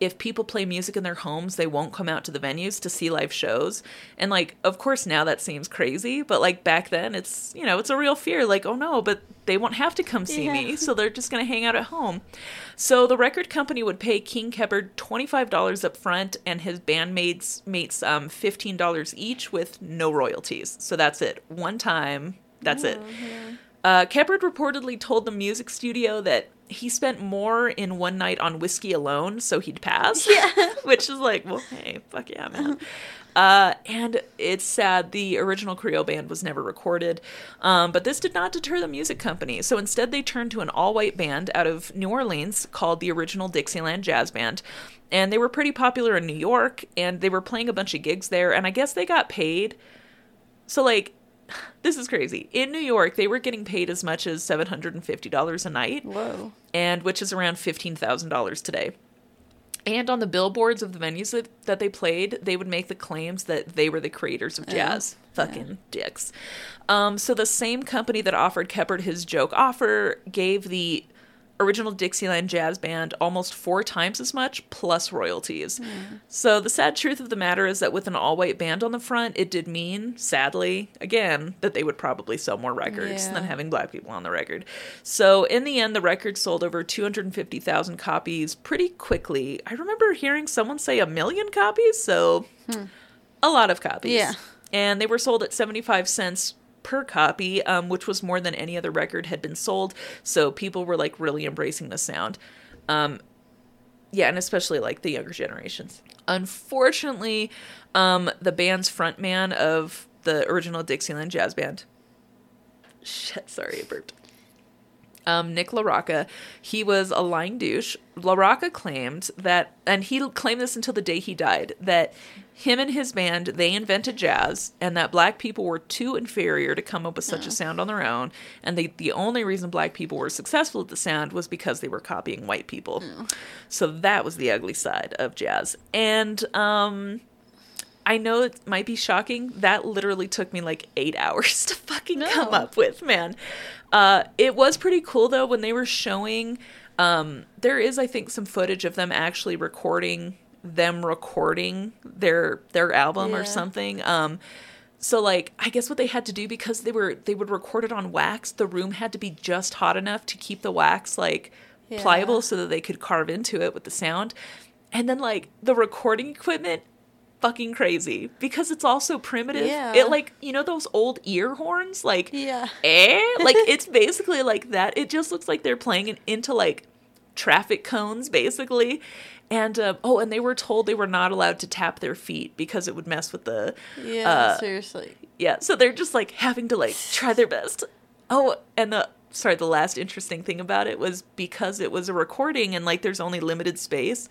if people play music in their homes, they won't come out to the venues to see live shows. And like, of course, now that seems crazy, but like back then, it's you know, it's a real fear. Like, oh no, but they won't have to come see Yeah. me, so they're just gonna hang out at home. So the record company would pay King Keppard twenty five dollars up front, and his bandmates mates um, fifteen dollars each with no royalties. So that's it, one time. That's it. Uh, Keppard reportedly told the music studio that he spent more in one night on whiskey alone, so he'd pass. Yeah. Which is like, well, hey, fuck yeah, man. Uh, and it's sad the original Creole band was never recorded, um, but this did not deter the music company. So instead, they turned to an all white band out of New Orleans called the Original Dixieland Jazz Band. And they were pretty popular in New York, and they were playing a bunch of gigs there, and I guess they got paid. So, like, this is crazy. In New York, they were getting paid as much as $750 a night Whoa. and which is around $15,000 today. And on the billboards of the venues that, that they played, they would make the claims that they were the creators of jazz. Fucking dicks. Um, so the same company that offered Keppard his joke offer gave the original Dixieland Jazz Band almost four times as much plus royalties. Hmm. So the sad truth of the matter is that with an all-white band on the front, it did mean, sadly, again, that they would probably sell more records Yeah. than having black people on the record. So in the end, the record sold over 250,000 copies pretty quickly. I remember hearing someone say a million copies, so hmm. a lot of copies. Yeah. And they were sold at 75 cents per copy, um, which was more than any other record had been sold. So people were like really embracing the sound. Um, yeah, and especially like the younger generations. Unfortunately, um, the band's frontman of the original Dixieland Jazz Band. Shit, sorry, I burped. Um, Nick LaRocca, he was a lying douche. LaRocca claimed that, and he claimed this until the day he died, that him and his band, they invented jazz, and that black people were too inferior to come up with such a sound on their own, and they, the only reason black people were successful at the sound was because they were copying white people. So that was the ugly side of jazz. And, um, I know it might be shocking. That literally took me like eight hours to fucking come up with, man. Uh, it was pretty cool though when they were showing. Um, there is, I think, some footage of them actually recording them recording their their album or something. Um, so like I guess what they had to do because they were they would record it on wax, the room had to be just hot enough to keep the wax like Yeah. pliable so that they could carve into it with the sound. And then like the recording equipment fucking crazy because it's also primitive. Yeah. It like, you know those old ear horns like Yeah. eh? Like it's basically like that. It just looks like they're playing it into like traffic cones basically. And uh, oh, and they were told they were not allowed to tap their feet because it would mess with the Yeah. uh, seriously. yeah, so they're just like having to like try their best. Oh, and the sorry, the last interesting thing about it was because it was a recording and like there's only limited space.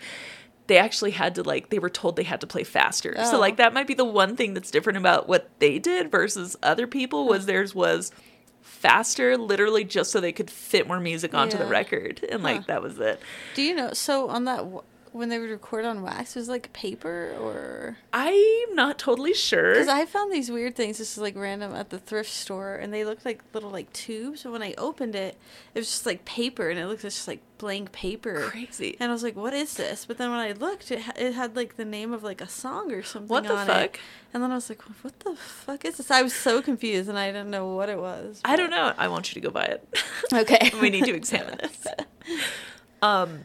They actually had to like they were told they had to play faster. So Oh. like that might be the one thing that's different about what they did versus other people was theirs was faster literally just so they could fit more music onto the record and like Huh. that was it. Do you know? So on that, when they would record on wax, it was like paper or. I'm not totally sure. Because I found these weird things, This is like random at the thrift store, and they looked like little like tubes. But when I opened it, it was just like paper, and it looked just like blank paper. Crazy. And I was like, "What is this?" But then when I looked, it ha- it had like the name of like a song or something. What the fuck? It. And then I was like, "What the fuck is this?" I was so confused, and I didn't know what it was. I don't know. I want you to go buy it. Okay. we need to examine this. Um,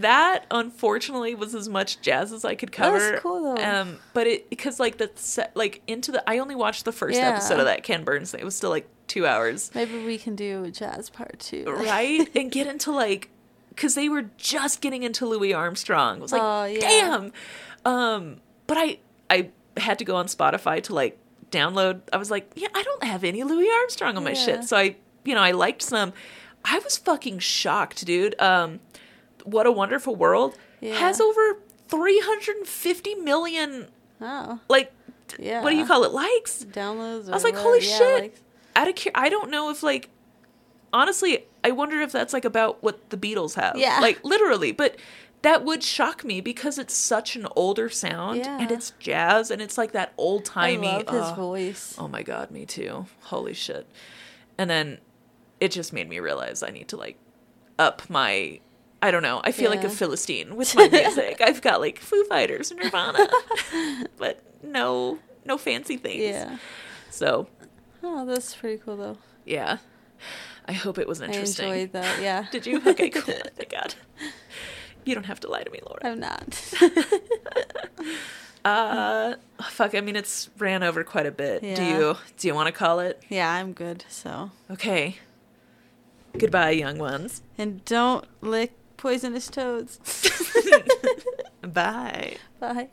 that unfortunately was as much jazz as I could cover. was cool, though. Um, but it because like the set like into the I only watched the first Yeah. episode of that Ken Burns thing. It was still like two hours, Maybe we can do jazz part two. right? and get into like because they were just getting into Louis Armstrong. It was like, Oh, yeah. damn. Um, but I I had to go on Spotify to like download. I was like, yeah, I don't have any Louis Armstrong on my Yeah. shit. So I, you know, I liked some. I was fucking shocked, dude. Um, what a wonderful world Yeah. has over 350 million Oh. like Yeah. what do you call it likes Downloads. I was like, holy. Yeah, shit. like- out of cur- I don't know if like honestly, I wonder if that's like about what the Beatles have. Yeah. Like literally, but that would shock me because it's such an older sound and it's jazz and it's like that old timey. I love his uh, voice. Oh my god, me too. Holy shit. And then it just made me realize I need to like up my I don't know. I feel like a Philistine with my music. I've got like Foo Fighters and Nirvana, but no, no fancy things. Yeah. So, Oh, that's pretty cool though. yeah. I hope it was interesting. I enjoyed that. Yeah. Did you? Okay, cool. Thank God. You don't have to lie to me, Laura. I'm not. Uh, fuck. I mean, it's ran over quite a bit. Yeah. Do you? Do you want to call it? yeah, I'm good. So, Okay. Goodbye, young ones. and don't lick poisonous toads. Bye. Bye.